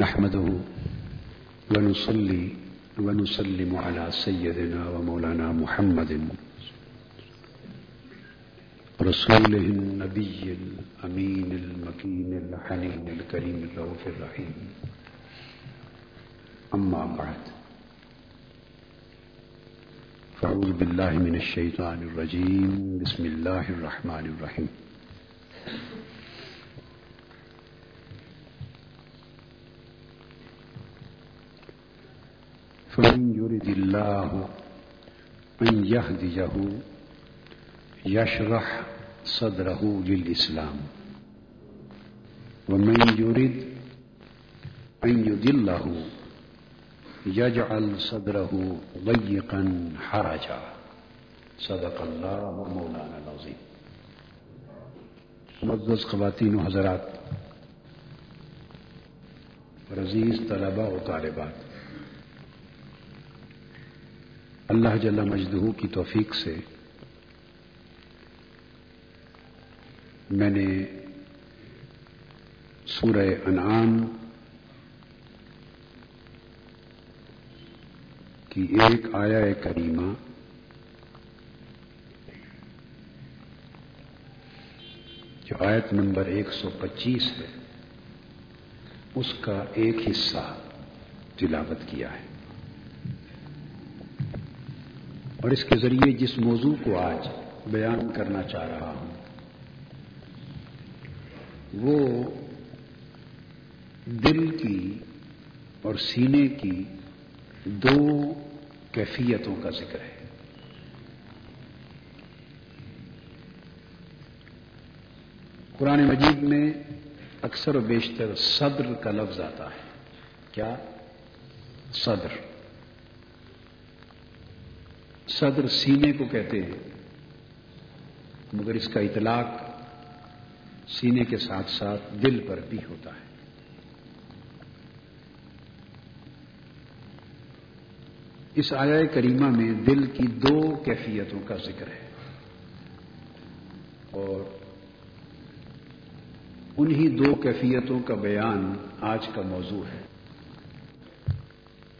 نحمده ونصلي ونسلم على سيدنا ومولانا محمد رسوله النبي الأمين المكين الحنين الكريم الرؤوف الرحيم. أما بعد. فأعوذ بالله من الشيطان الرجيم. بسم الله الرحمن الرحيم فمن يرد الله أن يهديه يشرح صدره للإسلام ومن يرد أن يدله يجعل صدره ضيقا حرجا. صدق الله مولانا العظيم معزز خواتین و حضرات. عزیز طلباء و طالبات اللہ جل مجدہ کی توفیق سے میں نے سورہ انعام کی ایک آیا کریمہ جو آیت نمبر ایک سو پچیس ہے، اس کا ایک حصہ تلاوت کیا ہے۔ اور اس کے ذریعے جس موضوع کو آج بیان کرنا چاہ رہا ہوں، وہ دل کی اور سینے کی دو کیفیتوں کا ذکر ہے۔ قرآن مجید میں اکثر و بیشتر صدر کا لفظ آتا ہے۔ کیا؟ صدر۔ صدر سینے کو کہتے ہیں، مگر اس کا اطلاق سینے کے ساتھ ساتھ دل پر بھی ہوتا ہے۔ اس آیا کریمہ میں دل کی دو کیفیتوں کا ذکر ہے اور انہی دو کیفیتوں کا بیان آج کا موضوع ہے۔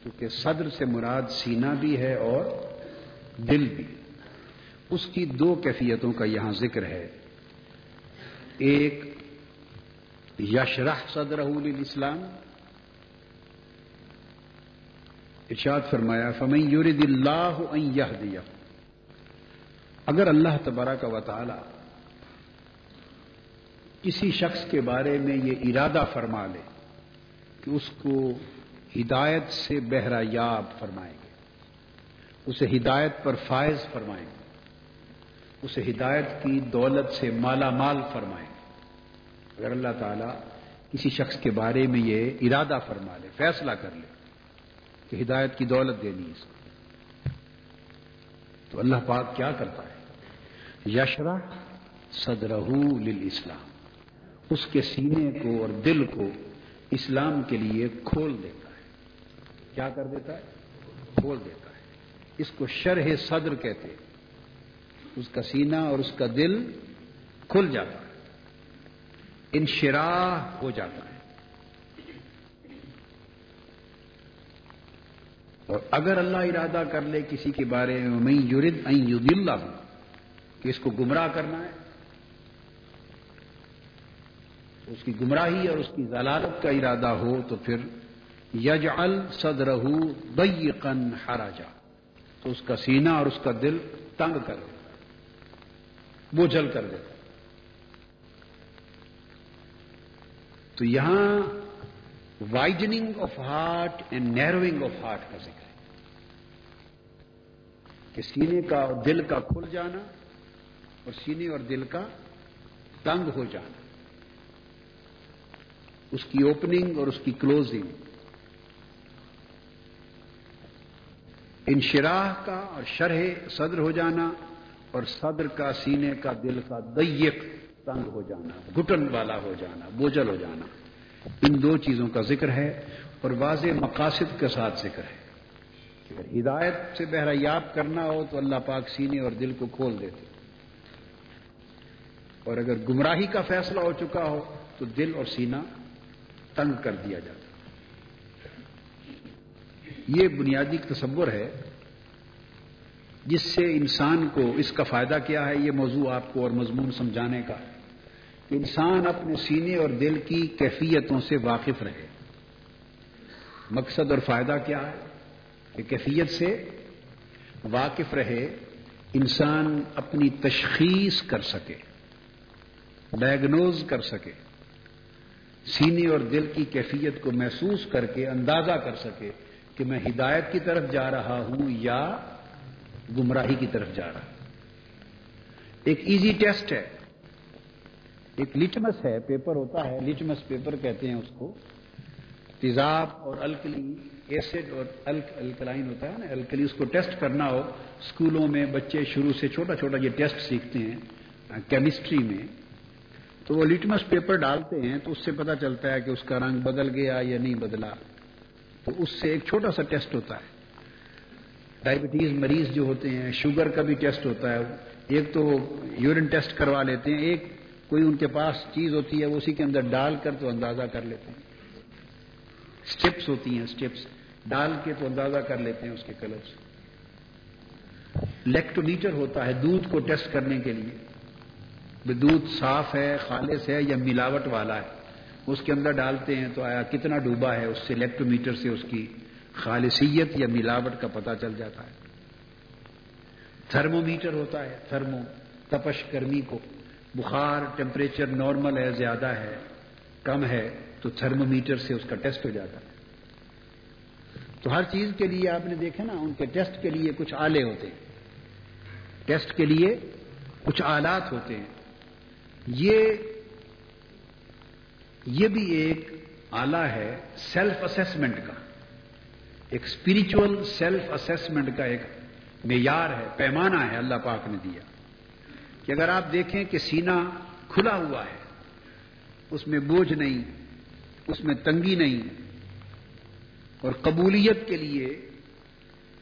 کیونکہ صدر سے مراد سینہ بھی ہے اور دل بھی۔ اس کی دو کیفیتوں کا یہاں ذکر ہے۔ ایک، یشرح صدر اسلام ارشاد فرمایا، فمن یورد اللہ دیا اگر اللہ تبارہ کا وطالعہ کسی شخص کے بارے میں یہ ارادہ فرما لے کہ اس کو ہدایت سے بہرا یاب فرمائیں گے اسے ہدایت پر فائز فرمائیں۔ اسے ہدایت کی دولت سے مالا مال فرمائیں۔ اگر اللہ تعالیٰ کسی شخص کے بارے میں یہ ارادہ فرما لے، فیصلہ کر لے کہ ہدایت کی دولت دینی اس کو، تو اللہ پاک کیا کرتا ہے؟ یشرا صدرہ للاسلام، اس کے سینے کو اور دل کو اسلام کے لیے کھول دیتا ہے۔ کیا کر دیتا ہے؟ کھول دیتا ہے۔ اس کو شرح صدر کہتے ہیں۔ اس کا سینہ اور اس کا دل کھل جاتا ہے۔ انشراح ہو جاتا ہے۔ اور اگر اللہ ارادہ کر لے کسی کے بارے میں میں یورد این یود اللہ کہ اس کو گمراہ کرنا ہے۔ اس کی گمراہی اور اس کی ضلالت کا ارادہ ہو تو پھر یج ال صدرہ بیقن ہراجا تو اس کا سینہ اور اس کا دل تنگ کر دیتا بوجھل کر دیتا تو یہاں widening of heart and narrowing of heart کا ذکر ہے۔ کہ سینے کا اور دل کا کھل جانا اور سینے اور دل کا تنگ ہو جانا۔ اس کی اوپننگ اور اس کی کلوزنگ انشراح کا اور شرح صدر ہو جانا اور صدر کا سینے کا دل کا دیک تنگ ہو جانا گٹن والا ہو جانا، بوجھل ہو جانا۔ ان دو چیزوں کا ذکر ہے اور واضح مقاصد کے ساتھ ذکر ہے۔ اگر ہدایت سے بہرا یاب کرنا ہو تو اللہ پاک سینے اور دل کو کھول دیتے۔ اور اگر گمراہی کا فیصلہ ہو چکا ہو تو دل اور سینہ تنگ کر دیا جاتا۔ یہ بنیادی تصور ہے جس سے انسان کو اس کا فائدہ کیا ہے، یہ موضوع آپ کو اور مضمون سمجھانے کا کہ انسان اپنے سینے اور دل کی کیفیتوں سے واقف رہے۔ مقصد اور فائدہ کیا ہے؟ کہ کیفیت سے واقف رہے، انسان اپنی تشخیص کر سکے ڈائگنوز کر سکے، سینے اور دل کی کیفیت کو محسوس کر کے اندازہ کر سکے۔ کہ میں ہدایت کی طرف جا رہا ہوں یا گمراہی کی طرف جا رہا ہوں۔ ایک ایزی ٹیسٹ ہے۔ ایک لٹمس ہے پیپر ہوتا ہے۔ لٹمس پیپر کہتے ہیں اس کو۔ تیزاب اور الکلی ایسڈ اور الکلائن ہوتا ہے نا۔ الکلی اس کو ٹیسٹ کرنا ہو۔ اسکولوں میں بچے شروع سے چھوٹا چھوٹا یہ ٹیسٹ سیکھتے ہیں کیمسٹری میں۔ تو وہ لٹمس پیپر ڈالتے ہیں تو اس سے پتا چلتا ہے کہ اس کا رنگ بدل گیا یا نہیں بدلا۔ تو اس سے ایک چھوٹا سا ٹیسٹ ہوتا ہے۔ ڈائبٹیز مریض جو ہوتے ہیں، شوگر کا بھی ٹیسٹ ہوتا ہے۔ ایک تو یورین ٹیسٹ کروا لیتے ہیں۔ ایک کوئی ان کے پاس چیز ہوتی ہے، وہ اسی کے اندر ڈال کر تو اندازہ کر لیتے ہیں۔ اسٹیپس ہوتی ہیں اسٹیپس ڈال کے تو اندازہ کر لیتے ہیں اس کے کلر سے لیکٹومیٹر ہوتا ہے دودھ کو ٹیسٹ کرنے کے لیے۔ دودھ صاف ہے، خالص ہے یا ملاوٹ والا ہے۔ اس کے اندر ڈالتے ہیں تو آیا کتنا ڈوبا ہے اس سے لیکٹومیٹر سے اس کی خالصیت یا ملاوٹ کا پتہ چل جاتا ہے۔ تھرمو میٹر ہوتا ہے، تھرمو، تپش گرمی کو۔ بخار ٹیمپریچر نارمل ہے، زیادہ ہے، کم ہے، تو تھرمو میٹر سے اس کا ٹیسٹ ہو جاتا ہے۔ تو ہر چیز کے لیے آپ نے دیکھا نا، ان کے ٹیسٹ کے لیے کچھ آلے ہوتے ہیں۔ ٹیسٹ کے لیے کچھ آلات ہوتے ہیں۔ یہ یہ بھی ایک آلہ ہے سیلف اسسمنٹ کا۔ ایک اسپرچل سیلف اسسمنٹ کا ایک معیار ہے، پیمانہ ہے اللہ پاک نے دیا۔ کہ اگر آپ دیکھیں کہ سینا کھلا ہوا ہے، اس میں بوجھ نہیں، اس میں تنگی نہیں، اور قبولیت کے لیے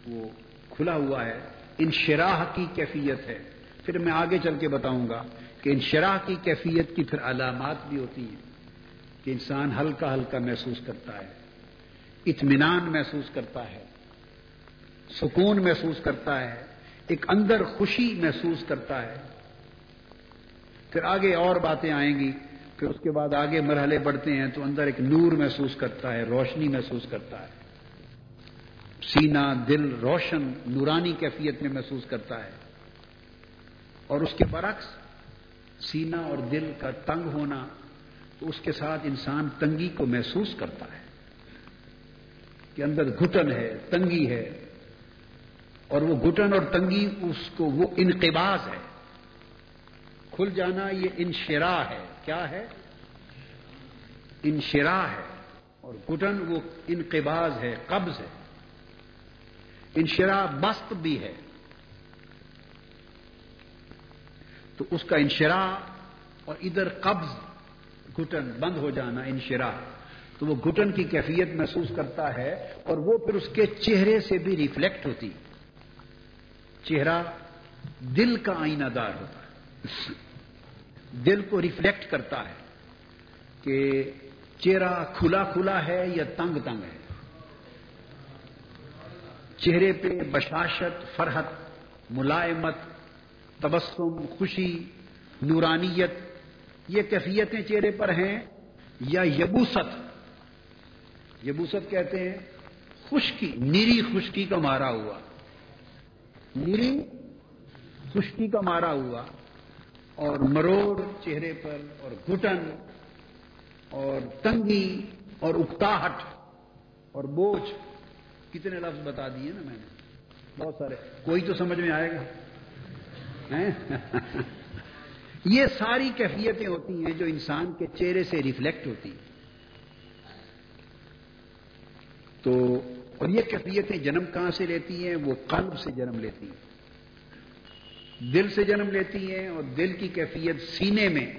وہ کھلا ہوا ہے، انشراح کی کیفیت ہے۔ پھر میں آگے چل کے بتاؤں گا کہ انشراح کی کیفیت کی پھر علامات بھی ہوتی ہیں۔ کہ انسان ہلکا ہلکا محسوس کرتا ہے، اطمینان محسوس کرتا ہے، سکون محسوس کرتا ہے، ایک اندر خوشی محسوس کرتا ہے۔ پھر آگے اور باتیں آئیں گی، پھر اس کے بعد آگے مرحلے بڑھتے ہیں تو اندر ایک نور محسوس کرتا ہے، روشنی محسوس کرتا ہے۔ سینا دل، روشن، نورانی کیفیت میں محسوس کرتا ہے۔ اور اس کے برعکس سینا اور دل کا تنگ ہونا تو اس کے ساتھ انسان تنگی کو محسوس کرتا ہے کہ اندر گھٹن ہے، تنگی ہے، اور وہ گھٹن اور تنگی اس کو وہ انقباز ہے۔ کھل جانا یہ انشرا ہے۔ کیا ہے؟ انشرا ہے۔ اور گھٹن وہ انقباز ہے، قبض ہے۔ انشرا بست بھی ہے۔ تو اس کا انشرا اور ادھر قبض۔ گھٹن بند ہو جانا انشرا تو وہ گھٹن کی کیفیت محسوس کرتا ہے اور وہ پھر اس کے چہرے سے بھی ریفلیکٹ ہوتی۔ چہرہ دل کا آئینہ دار ہوتا ہے۔ دل کو ریفلیکٹ کرتا ہے کہ چہرہ کھلا کھلا ہے یا تنگ تنگ ہے۔ چہرے پہ بشاشت، فرحت، ملائمت، تبسم، خوشی، نورانیت یہ کیفیتیں چہرے پر ہیں یا یبوست؟ یبوست کہتے ہیں خشکی، نیری خشکی کا مارا ہوا۔ نیری خشکی کا مارا ہوا اور مروڑ چہرے پر اور گھٹن اور تنگی اور اکتاہٹ اور بوجھ۔ کتنے لفظ بتا دیے نا میں نے؟ بہت سارے۔ کوئی تو سمجھ میں آئے گا؟ یہ ساری کیفیتیں ہوتی ہیں جو انسان کے چہرے سے ریفلیکٹ ہوتی ہیں۔ تو اور یہ کیفیتیں جنم کہاں سے لیتی ہیں؟ وہ قلب سے جنم لیتی ہیں۔ دل سے جنم لیتی ہیں اور دل کی کیفیت سینے میں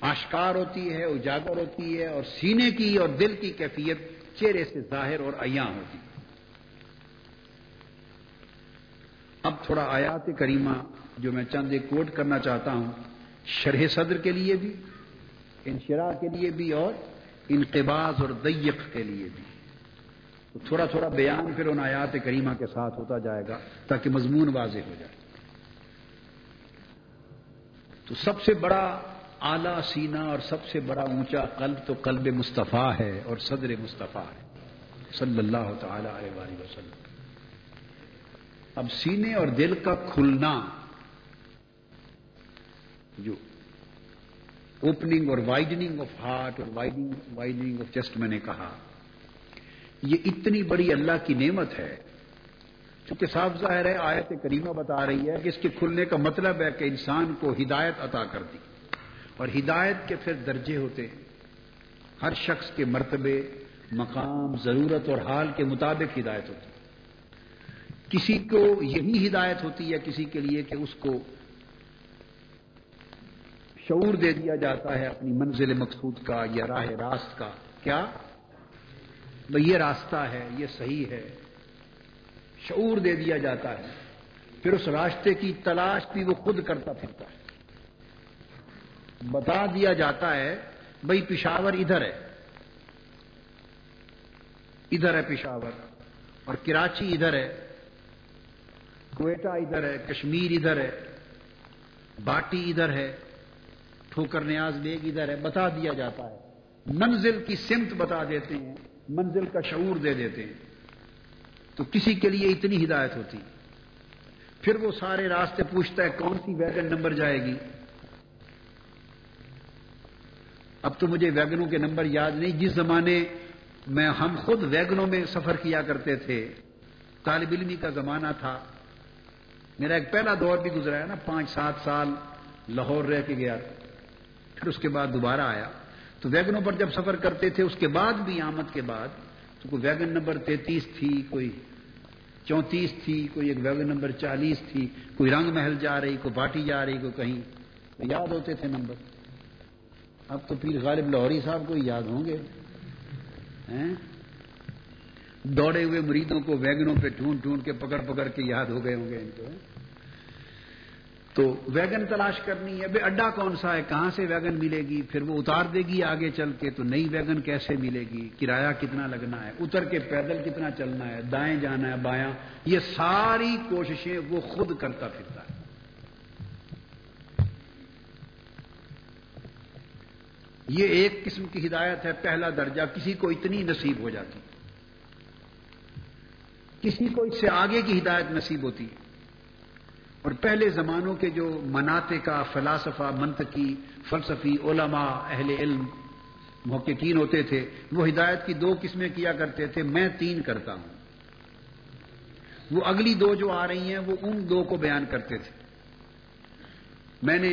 آشکار ہوتی ہے، اجاگر ہوتی ہے اور سینے کی اور دل کی کیفیت چہرے سے ظاہر اور ایاں ہوتی۔ ہے اب تھوڑا آیات کریمہ جو میں چند ایک کوٹ کرنا چاہتا ہوں، شرح صدر کے لیے بھی انشراح کے لیے بھی، اور انقباز اور دیق کے لیے بھی۔ تو تھوڑا تھوڑا بیان پھر ان آیات کریمہ کے ساتھ ہوتا جائے گا تاکہ مضمون واضح ہو جائے۔ تو سب سے بڑا اعلی سینہ اور سب سے بڑا اونچا قلب تو قلب مصطفیٰ ہے اور صدر مصطفیٰ ہے۔ صلی اللہ تعالی علیہ وسلم۔ اب سینے اور دل کا کھلنا جو اوپننگ اور وائڈنگ آف ہارٹ اور وائڈنگ آف چیسٹ میں نے کہا، یہ اتنی بڑی اللہ کی نعمت ہے۔ چونکہ صاف ظاہر ہے، آیت کریمہ بتا رہی ہے کہ اس کے کھلنے کا مطلب ہے کہ انسان کو ہدایت عطا کر دی۔ اور ہدایت کے پھر درجے ہوتے ہیں۔ ہر شخص کے مرتبے، مقام، ضرورت اور حال کے مطابق ہدایت ہوتی۔ ہے کسی کو یہی ہدایت ہوتی ہے، کسی کے لیے کہ اس کو شعور دے دیا جاتا ہے اپنی منزل مقصود کا یا راہ راست کا۔ کیا؟ یہ راستہ ہے، یہ صحیح ہے۔ شعور دے دیا جاتا ہے۔ پھر اس راستے کی تلاش بھی وہ خود کرتا پھرتا ہے۔ بتا دیا جاتا ہے بھائی پشاور ادھر ہے۔ ادھر ہے پشاور۔ اور کراچی ادھر ہے۔ کوئٹہ ادھر ہے، کشمیر ادھر ہے۔ باٹی ادھر ہے۔ ٹھوکر نیاز بیگ ادھر ہے، بتا دیا جاتا ہے۔ منزل کی سمت بتا دیتے ہیں، منزل کا شعور دے دیتے ہیں۔ تو کسی کے لیے اتنی ہدایت ہوتی۔ پھر وہ سارے راستے پوچھتا ہے، کون سی ویگن نمبر جائے گی؟ اب تو مجھے ویگنوں کے نمبر یاد نہیں۔ جس زمانے میں ہم خود ویگنوں میں سفر کیا کرتے تھے، طالب علمی کا زمانہ تھا۔ میرا ایک پہلا دور بھی گزرا ہے نا، پانچ سات سال لاہور رہ کے گیا۔ پھر اس کے بعد دوبارہ آیا تو ویگنوں پر جب سفر کرتے تھے، اس کے بعد بھی آمد کے بعد تو کوئی ویگن نمبر تینتیس تھی، کوئی چونتیس تھی، کوئی ایک ویگن نمبر چالیس تھی، کوئی رنگ محل جا رہی، کوئی باٹی جا رہی، کوئی کہیں۔ یاد ہوتے تھے نمبر۔ اب تو پیر غالب لاہوری صاحب کو یاد ہوں گے۔ دوڑے ہوئے مریدوں کو ویگنوں پہ ڈھونڈ ڈھونڈ کے پکڑ پکڑ کے یاد ہو گئے ہوں گے ان کو۔ تو ویگن تلاش کرنی ہے بھائی اڈا کون سا ہے، کہاں سے ویگن ملے گی؟ پھر وہ اتار دے گی آگے چل کے تو نئی ویگن کیسے ملے گی؟ کرایہ کتنا لگنا ہے؟ اتر کے پیدل کتنا چلنا ہے؟ دائیں جانا ہے، بایاں؟ یہ ساری کوششیں وہ خود کرتا پھرتا ہے۔ یہ ایک قسم کی ہدایت ہے، پہلا درجہ، کسی کو اتنی نصیب ہو جاتی۔ کسی کو اس سے آگے کی ہدایت نصیب ہوتی۔ ہے اور پہلے زمانوں کے جو مناتے کا فلاسفہ، منطقی، فلسفی، علماء، اہل علم محققین ہوتے تھے، وہ ہدایت کی دو قسمیں کیا کرتے تھے، میں تین کرتا ہوں۔ وہ اگلی دو جو آ رہی ہیں، وہ ان دو کو بیان کرتے تھے۔ میں نے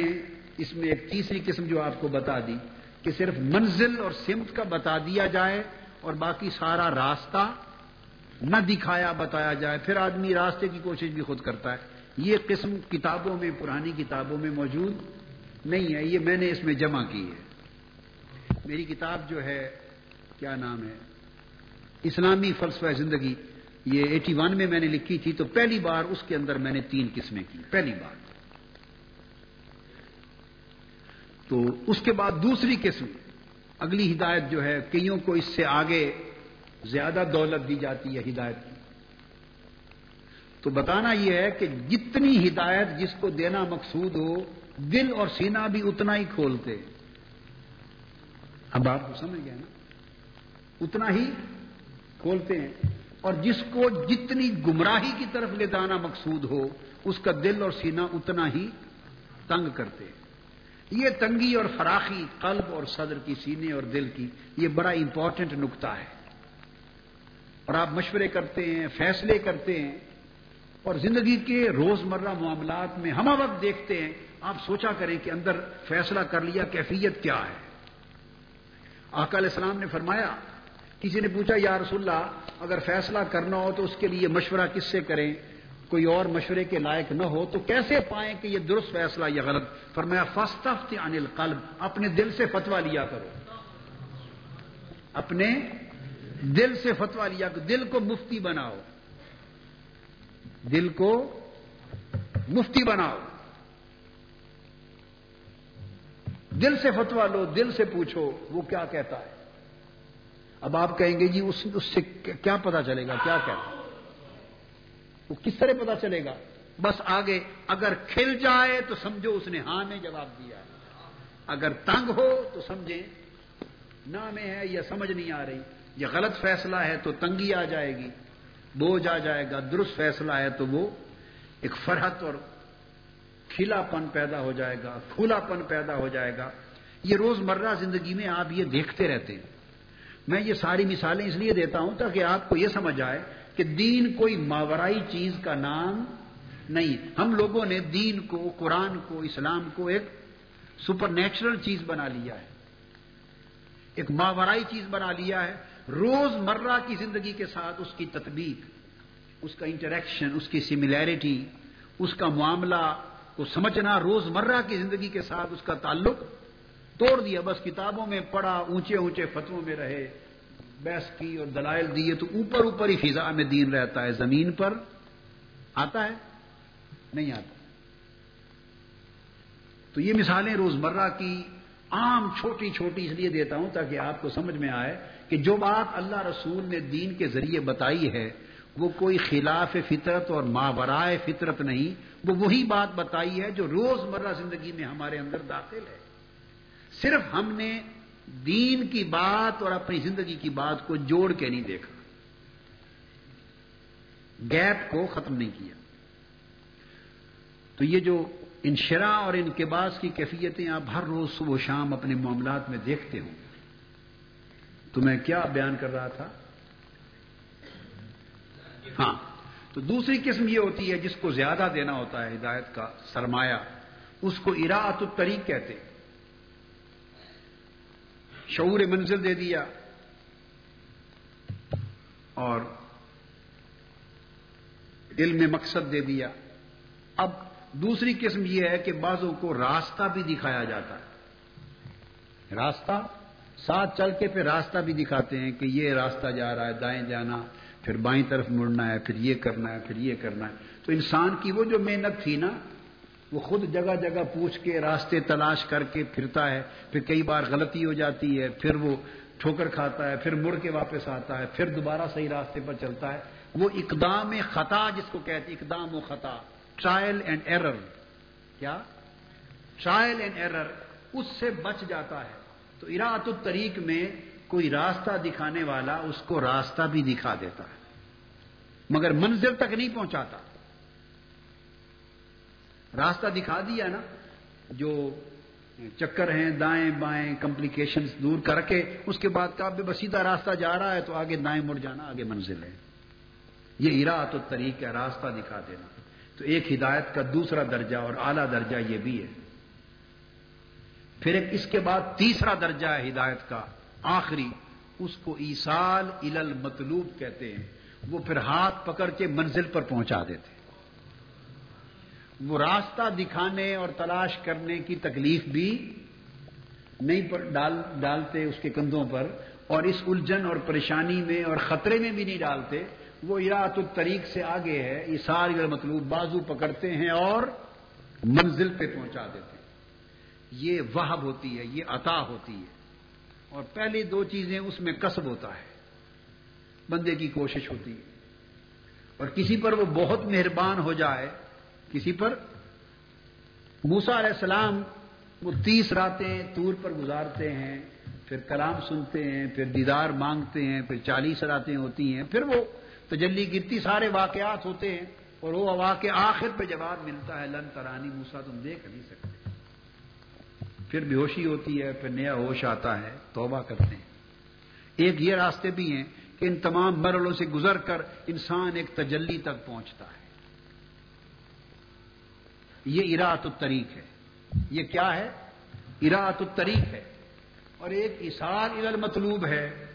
اس میں ایک تیسری قسم جو آپ کو بتا دی کہ صرف منزل اور سمت کا بتا دیا جائے اور باقی سارا راستہ نہ دکھایا بتایا جائے، پھر آدمی راستے کی کوشش بھی خود کرتا ہے۔ یہ قسم کتابوں میں، پرانی کتابوں میں موجود نہیں ہے۔ یہ میں نے اس میں جمع کی ہے۔ میری کتاب جو ہے، کیا نام ہے؟ اسلامی فلسفہ زندگی۔ یہ ایٹی ون میں میں نے لکھی تھی، تو پہلی بار اس کے اندر میں نے تین قسمیں کی۔ پہلی بار۔ تو اس کے بعد دوسری قسم۔ اگلی ہدایت جو ہے، کئیوں کو اس سے آگے زیادہ دولت دی جاتی ہے، ہدایت کی۔ تو بتانا یہ ہے کہ جتنی ہدایت جس کو دینا مقصود ہو، دل اور سینہ بھی اتنا ہی کھولتے۔ اب آپ کو سمجھ گئے نا؟ اتنا ہی کھولتے ہیں۔ اور جس کو جتنی گمراہی کی طرف لے جانا مقصود ہو، اس کا دل اور سینہ اتنا ہی تنگ کرتے ہیں۔ یہ تنگی اور فراخی قلب اور صدر کی، سینے اور دل کی، یہ بڑا امپورٹنٹ نقطہ ہے۔ اور آپ مشورے کرتے ہیں، فیصلے کرتے ہیں۔ اور زندگی کے روزمرہ معاملات میں ہم وقت دیکھتے ہیں، آپ سوچا کریں کہ اندر فیصلہ کر لیا، کیفیت کیا ہے؟ آقا علیہ السلام نے فرمایا، کسی نے پوچھا، یا رسول اللہ، اگر فیصلہ کرنا ہو تو اس کے لیے مشورہ کس سے کریں؟ کوئی اور مشورے کے لائق نہ ہو تو کیسے پائیں کہ یہ درست فیصلہ یا غلط؟ فرمایا فستفت عن القلب، اپنے دل سے فتوا لیا کرو۔ اپنے دل سے فتوا لیا کرو، دل کو مفتی بناؤ۔ دل کو مفتی بناؤ۔ دل سے فتوا لو، دل سے پوچھو وہ کیا کہتا ہے۔ اب آپ کہیں گے جی اس اس سے کیا پتا چلے گا، کیا کہ وہ کس طرح پتا چلے گا؟ بس آگے، اگر کھل جائے تو سمجھو اس نے ہاں میں جواب دیا اگر تنگ ہو تو سمجھیں نہ میں ہے یا سمجھ نہیں آ رہی۔ یہ غلط فیصلہ ہے تو تنگی آ جائے گی۔ بوجھ آ جائے گا، درست فیصلہ ہے تو وہ ایک فرحت اور کھلا پن پیدا ہو جائے گا کھلا پن پیدا ہو جائے گا۔ یہ روزمرہ زندگی میں آپ یہ دیکھتے رہتے ہیں۔ میں یہ ساری مثالیں اس لیے دیتا ہوں تاکہ آپ کو یہ سمجھ آئے کہ دین کوئی ماورائی چیز کا نام نہیں۔ ہم لوگوں نے دین کو، قرآن کو، اسلام کو ایک سپر نیچرل چیز بنا لیا ہے۔ ایک ماورائی چیز بنا لیا ہے۔ روز مرہ کی زندگی کے ساتھ اس کی تطبیق، اس کا انٹریکشن اس کی سملیرٹی اس کا معاملہ کو سمجھنا روز مرہ کی زندگی کے ساتھ اس کا تعلق توڑ دیا، بس کتابوں میں پڑھا، اونچے اونچے فتووں میں رہے، بحث کی اور دلائل دیے، تو اوپر اوپر ہی فضا میں دین رہتا ہے، زمین پر آتا ہے، نہیں آتا۔ تو یہ مثالیں روزمرہ کی عام چھوٹی چھوٹی اس لیے دیتا ہوں تاکہ آپ کو سمجھ میں آئے۔ کہ جو بات اللہ رسول نے دین کے ذریعے بتائی ہے، وہ کوئی خلاف فطرت اور ماورائے فطرت نہیں، وہ وہی بات بتائی ہے جو روزمرہ زندگی میں ہمارے اندر داخل ہے۔ صرف ہم نے دین کی بات اور اپنی زندگی کی بات کو جوڑ کے نہیں دیکھا۔ گیپ کو ختم نہیں کیا۔ تو یہ جو انشرا اور انقباس کی کیفیتیں آپ ہر روز صبح و شام اپنے معاملات میں دیکھتے ہوں۔ تو میں کیا بیان کر رہا تھا؟ ہاں تو دوسری قسم یہ ہوتی ہے، جس کو زیادہ دینا ہوتا ہے ہدایت کا سرمایہ، اس کو اراعت الطریق کہتے شعور منزل دے دیا۔ اور علم مقصد دے دیا۔ اب دوسری قسم یہ ہے کہ بعضوں کو راستہ بھی دکھایا جاتا ہے۔ راستہ؟ ساتھ چل کے پھر راستہ بھی دکھاتے ہیں کہ یہ راستہ جا رہا ہے، دائیں جانا، پھر بائیں طرف مڑنا ہے، پھر یہ کرنا ہے، پھر یہ کرنا ہے۔ تو انسان کی وہ جو محنت تھی نا، وہ خود جگہ جگہ پوچھ کے راستے تلاش کر کے پھرتا ہے۔ پھر کئی بار غلطی ہو جاتی ہے، پھر وہ ٹھوکر کھاتا ہے، پھر مڑ کے واپس آتا ہے، پھر دوبارہ صحیح راستے پر چلتا ہے۔ وہ اقدام خطا جس کو کہتے اقدام و خطا ٹرائل اینڈ ایرر کیا؟ ٹرائل اینڈ ایرر اس سے بچ جاتا ہے۔ تو اراط الطریق میں کوئی راستہ دکھانے والا اس کو راستہ بھی دکھا دیتا ہے۔ مگر منزل تک نہیں پہنچاتا۔ راستہ دکھا دیا نا، جو چکر ہیں، دائیں بائیں کمپلیکیشن دور کر کے، اس کے بعد کا بس سیدھا راستہ جا رہا ہے تو آگے دائیں مڑ جانا، آگے منزل ہے۔ یہ اراط و طریق ہے، راستہ دکھا دینا۔ تو ایک ہدایت کا دوسرا درجہ اور اعلی درجہ یہ بھی ہے۔ پھر ایک اس کے بعد تیسرا درجہ ہے ہدایت کا، آخری، اس کو ایسال ال مطلوب کہتے ہیں۔ وہ پھر ہاتھ پکڑ کے منزل پر پہنچا دیتے وہ راستہ دکھانے اور تلاش کرنے کی تکلیف بھی نہیں ڈال ڈالتے اس کے کندھوں پر، اور اس الجھن اور پریشانی میں اور خطرے میں بھی نہیں ڈالتے۔ وہ اراط الطریق سے آگے ہے یہ ساری مطلوب، بازو پکڑتے ہیں اور منزل پہ پہنچا دیتے ہیں۔ یہ وہب ہوتی ہے، یہ عطا ہوتی ہے۔ اور پہلی دو چیزیں اس میں کسب ہوتا ہے۔ بندے کی کوشش ہوتی ہے۔ اور کسی پر وہ بہت مہربان ہو جائے، کسی پر۔ موسا علیہ السلام وہ تیس راتیں تور پر گزارتے ہیں، پھر کلام سنتے ہیں، پھر دیدار مانگتے ہیں، پھر چالیس راتیں ہوتی ہیں، پھر وہ تجلی گرتی سارے واقعات ہوتے ہیں۔ اور وہ واقع آخر پہ جواب ملتا ہے، لن ترانی موسا تم دیکھ نہیں سکتے۔ پھر بے ہوشی ہوتی ہے، پھر نیا ہوش آتا ہے، توبہ کرتے ہیں۔ ایک یہ راستے بھی ہیں کہ ان تمام مرلوں سے گزر کر انسان ایک تجلی تک پہنچتا ہے۔ یہ اراط الطریق ہے۔ یہ کیا ہے؟ اراط الطریق ہے۔ اور ایک اشار ار مطلوب ہے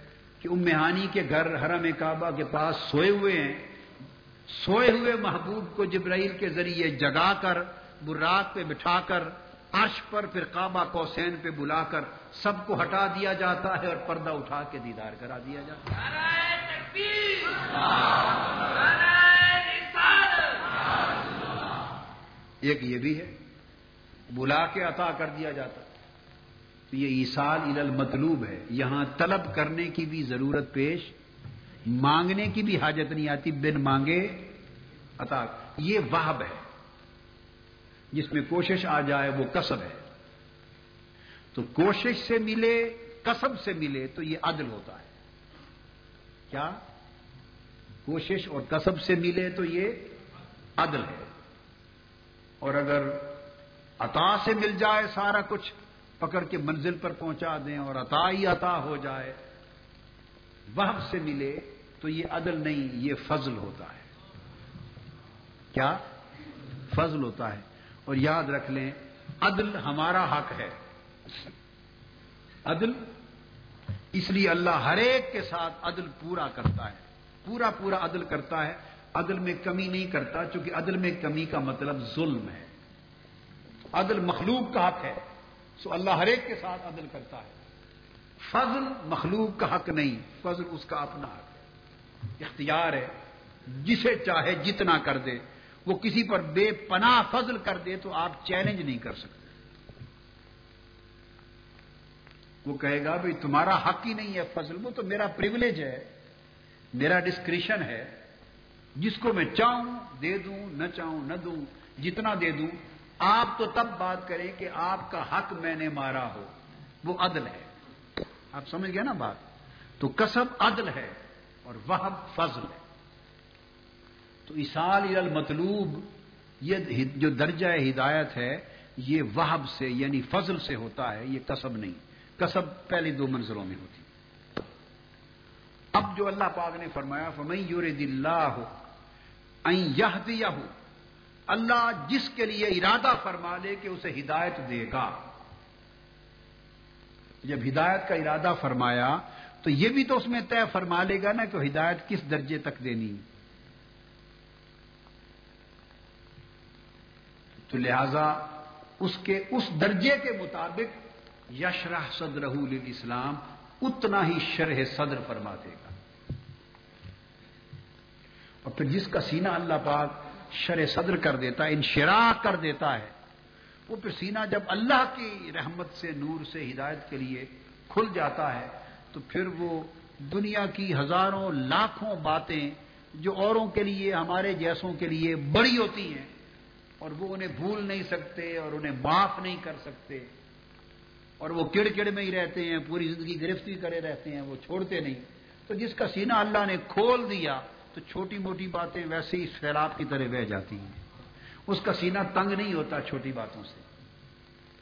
کہ امہانی کے گھر حرم کعبہ کے پاس سوئے ہوئے ہیں۔ سوئے ہوئے محبوب کو جبرائیل کے ذریعے جگا کر براق پہ بٹھا کر عرش پر پھر کعبہ کو سین پہ بلا کر سب کو ہٹا دیا جاتا ہے اور پردہ اٹھا کے دیدار کرا دیا جاتا ہے۔ ایک یہ بھی ہے بلا کے عطا کر دیا جاتا تو یہ ایسال المطلوب ہے۔ یہاں طلب کرنے کی بھی ضرورت پیش مانگنے کی بھی حاجت نہیں آتی بن مانگے عطا۔ یہ وہب ہے۔ جس میں کوشش آ جائے وہ کسب ہے۔ تو کوشش سے ملے کسب سے ملے تو یہ عدل ہوتا ہے۔ کیا؟ کوشش اور کسب سے ملے تو یہ عدل ہے۔ اور اگر عطا سے مل جائے سارا کچھ، پکڑ کے منزل پر پہنچا دیں اور عطا ہی عطا ہو جائے وہ سے ملے تو یہ عدل نہیں، یہ فضل ہوتا ہے۔ کیا؟ فضل ہوتا ہے۔ اور یاد رکھ لیں، عدل ہمارا حق ہے۔ عدل، اس لیے اللہ ہر ایک کے ساتھ عدل پورا کرتا ہے۔ پورا پورا عدل کرتا ہے۔ عدل میں کمی نہیں کرتا، چونکہ عدل میں کمی کا مطلب ظلم ہے۔ عدل مخلوق کا حق ہے، سو اللہ ہر ایک کے ساتھ عدل کرتا ہے۔ فضل مخلوق کا حق نہیں، فضل اس کا اپنا حق ہے۔ اختیار ہے، جسے چاہے جتنا کر دے۔ وہ کسی پر بے پناہ فضل کر دے تو آپ چیلنج نہیں کر سکتے۔ وہ کہے گا بھائی تمہارا حق ہی نہیں ہے فضل، وہ تو میرا پرولیج ہے، میرا ڈسکریشن ہے، جس کو میں چاہوں دے دوں، نہ چاہوں نہ دوں، جتنا دے دوں۔ آپ تو تب بات کریں کہ آپ کا حق میں نے مارا ہو، وہ عدل ہے۔ آپ سمجھ گئے نا بات؟ تو کسب عدل ہے اور وہ فضل ہے۔ تو اسال المطلوب، یہ جو درجہ ہدایت ہے، یہ وہب سے یعنی فضل سے ہوتا ہے، یہ کسب نہیں۔ کسب پہلی دو منظروں میں ہوتی۔ اب جو اللہ پاک نے فرمایا فمئی یور دلہ یہ اللہ جس کے لیے ارادہ فرما لے کہ اسے ہدایت دے گا۔ جب ہدایت کا ارادہ فرمایا، تو یہ بھی تو اس میں طے فرما لے گا نا کہ ہدایت کس درجے تک دینی۔ تو لہذا اس کے اس درجے کے مطابق یشرح صدر اسلام اتنا ہی شرح صدر فرما دے گا۔ اور پھر جس کا سینہ اللہ پاک شرح صدر کر دیتا ہے، انشراح کر دیتا ہے، وہ پھر سینہ جب اللہ کی رحمت سے نور سے ہدایت کے لیے کھل جاتا ہے، تو پھر وہ دنیا کی ہزاروں لاکھوں باتیں جو اوروں کے لیے، ہمارے جیسوں کے لیے بڑی ہوتی ہیں اور وہ انہیں بھول نہیں سکتے اور انہیں معاف نہیں کر سکتے اور وہ کڑ کڑ میں ہی رہتے ہیں، پوری زندگی گرفتی کرے رہتے ہیں، وہ چھوڑتے نہیں۔ تو جس کا سینہ اللہ نے کھول دیا، تو چھوٹی موٹی باتیں ویسے ہی سیلاب کی طرح بہ جاتی ہیں۔ اس کا سینہ تنگ نہیں ہوتا چھوٹی باتوں سے،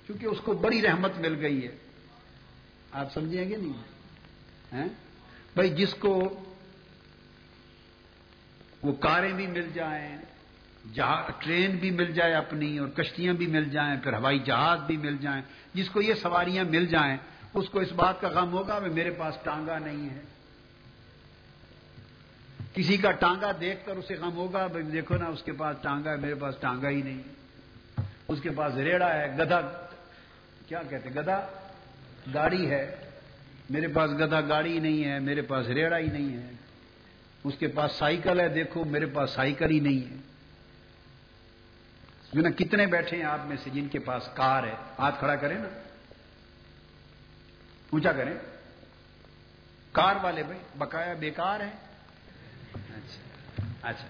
کیونکہ اس کو بڑی رحمت مل گئی ہے۔ آپ سمجھیں گے نہیں؟ بھائی جس کو وہ کاریں بھی مل جائیں ٹرین بھی مل جائے اپنی اور کشتیاں بھی مل جائیں، پھر ہوائی جہاز بھی مل جائیں، جس کو یہ سواریاں مل جائیں، اس کو اس بات کا غم ہوگا کہ میرے پاس ٹانگا نہیں ہے۔ کسی کا ٹانگا دیکھ کر اسے غم ہوگا، بھائی دیکھو نا، اس کے پاس ٹانگا ہے، میرے پاس ٹانگا ہی نہیں۔ اس کے پاس ریڑا ہے، گدھا کیا کہتے گدھا گاڑی ہے۔ میرے پاس گدھا گاڑی نہیں ہے، میرے پاس ریڑا ہی نہیں ہے۔ اس کے پاس سائیکل ہے، دیکھو، میرے پاس سائیکل ہی نہیں ہے۔ جو نا کتنے بیٹھے ہیں آپ میں سے جن کے پاس کار ہے؟ ہاتھ کھڑا کریں نا۔ اونچا کریں۔ کار والے بھائی، بقایا بیکار ہے۔ اچھا اچھا۔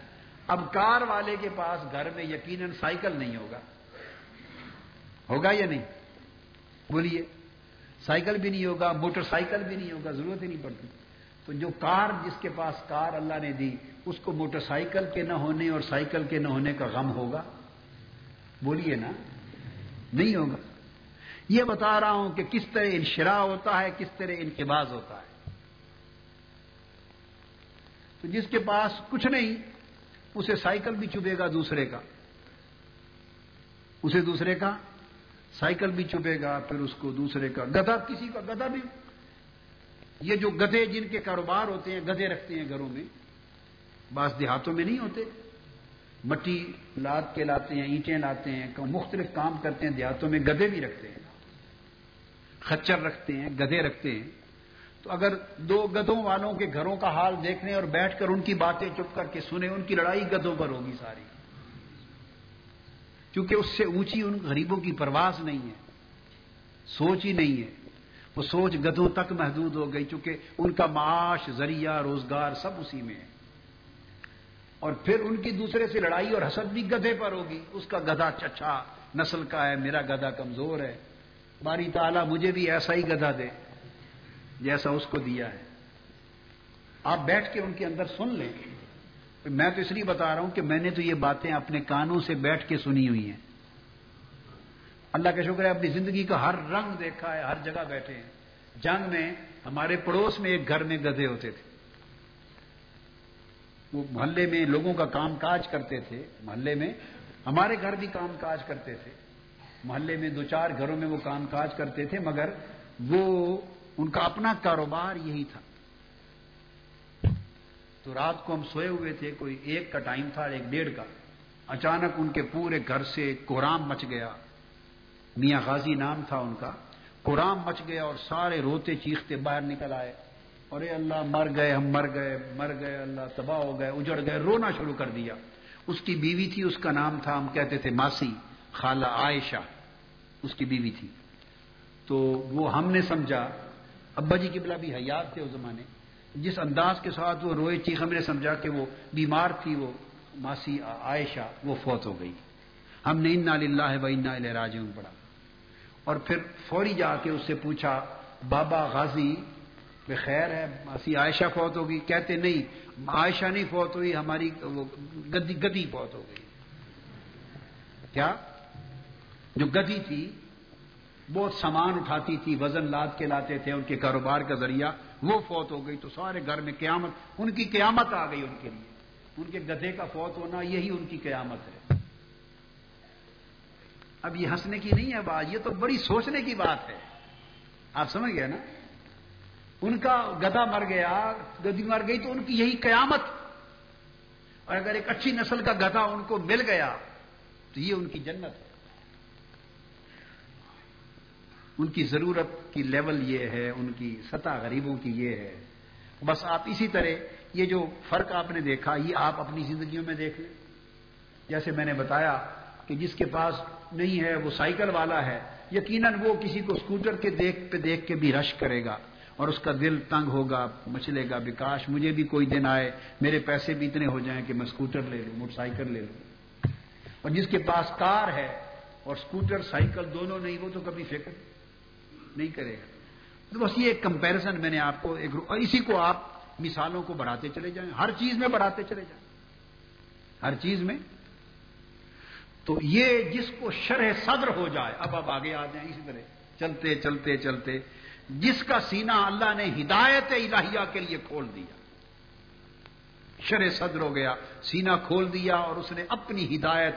اب کار والے کے پاس گھر میں یقیناً سائیکل نہیں ہوگا۔ ہوگا یا نہیں؟ بولیے۔ سائیکل بھی نہیں ہوگا، موٹر سائیکل بھی نہیں ہوگا، ضرورت ہی نہیں پڑتی۔ تو جو کار جس کے پاس کار اللہ نے دی، اس کو موٹر سائیکل کے نہ ہونے اور سائیکل کے نہ ہونے کا غم ہوگا۔ بولیے نا، نہیں ہوگا۔ یہ بتا رہا ہوں کہ کس طرح انشرا ہوتا ہے، کس طرح انقباز ہوتا ہے۔ تو جس کے پاس کچھ نہیں، اسے سائیکل بھی چبے گا دوسرے کا۔ اسے دوسرے کا سائیکل بھی چبے گا، پھر اس کو دوسرے کا گدھا، کسی کا گدھا بھی۔ یہ جو گدھے جن کے کاروبار ہوتے ہیں، گدھے رکھتے ہیں گھروں میں، بعض دیہاتوں میں نہیں ہوتے۔ مٹی لاد کے لاتے ہیں، اینٹیں لاتے ہیں مختلف کام کرتے ہیں، دیہاتوں میں گدے بھی رکھتے ہیں۔ خچر رکھتے ہیں، گدے رکھتے ہیں۔ تو اگر دو گدوں والوں کے گھروں کا حال دیکھنے اور بیٹھ کر ان کی باتیں چپ کر کے سنیں، ان کی لڑائی گدوں پر ہوگی ساری۔ کیونکہ اس سے اونچی ان غریبوں کی پرواز نہیں ہے۔ سوچ ہی نہیں ہے۔ وہ سوچ گدوں تک محدود ہو گئی، چونکہ ان کا معاش، ذریعہ، روزگار سب اسی میں ہے۔ اور پھر ان کی دوسرے سے لڑائی اور حسد بھی گدھے پر ہوگی۔ اس کا گدھا چچا، نسل کا ہے، میرا گدھا کمزور ہے۔ باری تعالیٰ مجھے بھی ایسا ہی گدھا دے جیسا اس کو دیا ہے۔ آپ بیٹھ کے ان کے اندر سن لیں۔ میں تو اس لیے بتا رہا ہوں کہ میں نے تو یہ باتیں اپنے کانوں سے بیٹھ کے سنی ہوئی ہیں۔ اللہ کا شکر ہے، اپنی زندگی کا ہر رنگ دیکھا ہے، ہر جگہ بیٹھے ہیں۔ جنگ میں ہمارے پڑوس میں ایک گھر میں گدھے ہوتے تھے۔ وہ محلے میں لوگوں کا کام کاج کرتے تھے، محلے میں ہمارے گھر بھی کام کاج کرتے تھے۔ محلے میں دو چار گھروں میں وہ کام کاج کرتے تھے، مگر وہ ان کا اپنا کاروبار یہی تھا۔ تو رات کو ہم سوئے ہوئے تھے، کوئی ایک کا ٹائم تھا، ایک ڈیڑھ کا۔ اچانک ان کے پورے گھر سے کورام مچ گیا۔ میاں غازی نام تھا ان کا۔ کورام مچ گیا اور سارے روتے چیختے باہر نکل آئے۔ اور اللہ مر گئے، ہم مر گئے مر گئے، اللہ تباہ ہو گئے، اجڑ گئے، رونا شروع کر دیا۔ اس کی بیوی تھی، اس کا نام تھا، ہم کہتے تھے ماسی، خالہ عائشہ۔ اس کی بیوی تھی۔ تو وہ ہم نے سمجھا، ابا جی کی بلا بھی حیات تھے اس زمانے۔ جس انداز کے ساتھ وہ روئے چیخ، ہم نے سمجھا کہ وہ بیمار تھی، وہ ماسی عائشہ، وہ فوت ہو گئی۔ ہم نے انا للہ و انا راج پڑھا۔ اور پھر فوری جا کے اس سے پوچھا، بابا غازی بے خیر ہے، ماسی عائشہ فوت ہوگی کہتے نہیں، عائشہ نہیں فوت ہوئی، ہماری وہ گدی گدی فوت ہو گئی۔ کیا؟ جو گدی تھی بہت سامان اٹھاتی تھی، وزن لاد کے لاتے تھے، ان کے کاروبار کا ذریعہ وہ فوت ہو گئی تو سارے گھر میں قیامت، ان کی قیامت آ گئی ان کے لیے۔ ان کے گدھے کا فوت ہونا یہی ان کی قیامت ہے۔ اب یہ ہنسنے کی نہیں ہے بات، یہ تو بڑی سوچنے کی بات ہے۔ آپ سمجھ گئے نا؟ ان کا گدا مر گیا گدی مر گئی تو ان کی یہی قیامت۔ اور اگر ایک اچھی نسل کا گدا ان کو مل گیا تو یہ ان کی جنت ہے۔ ان کی ضرورت کی لیول یہ ہے، ان کی سطح غریبوں کی یہ ہے۔ بس آپ اسی طرح یہ جو فرق آپ نے دیکھا، یہ آپ اپنی زندگیوں میں دیکھ لیں۔ جیسے میں نے بتایا کہ جس کے پاس نہیں ہے، وہ سائیکل والا ہے، یقیناً وہ کسی کو اسکوٹر کے دیکھ پہ دیکھ کے بھی رش کرے گا۔ اور اس کا دل تنگ ہوگا، مچلے گا، بکاش، مجھے بھی کوئی دن آئے، میرے پیسے بھی اتنے ہو جائیں کہ میں اسکوٹر لے لوں، موٹر سائیکل لے لوں۔ اور جس کے پاس کار ہے اور اسکوٹر سائیکل دونوں نہیں، وہ تو کبھی فکر نہیں کرے گا۔ تو بس یہ ایک کمپیرزن میں نے آپ کو، ایک اور اسی کو آپ مثالوں کو بڑھاتے چلے جائیں۔ ہر چیز میں بڑھاتے چلے جائیں۔ ہر چیز میں۔ تو یہ جس کو شرح صدر ہو جائے، اب اب آگے آ جائیں، اسی طرح۔ چلتے چلتے چلتے۔ جس کا سینہ اللہ نے ہدایت الہیہ کے لیے کھول دیا۔ شرح صدر ہو گیا، سینہ کھول دیا اور اس نے اپنی ہدایت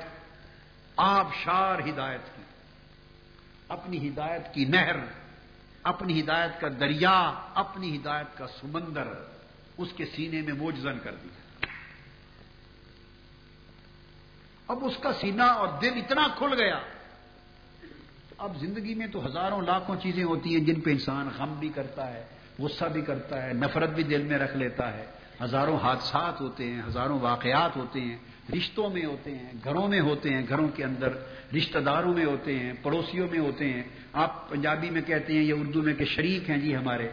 آبشار ہدایت کی۔ اپنی ہدایت کی نہر، اپنی ہدایت کا دریا، اپنی ہدایت کا سمندر، اس کے سینے میں موجزن کر دیا۔ اب اس کا سینہ اور دل اتنا کھل گیا اب زندگی میں تو ہزاروں لاکھوں چیزیں ہوتی ہیں جن پہ انسان غم بھی کرتا ہے، غصہ بھی کرتا ہے، نفرت بھی دل میں رکھ لیتا ہے۔ ہزاروں حادثات ہوتے ہیں، ہزاروں واقعات ہوتے ہیں۔ رشتوں میں ہوتے ہیں، گھروں میں ہوتے ہیں، گھروں کے اندر رشتہ داروں میں ہوتے ہیں، پڑوسیوں میں ہوتے ہیں۔ آپ پنجابی میں کہتے ہیں یا اردو میں کہ شریک ہیں جی ہمارے۔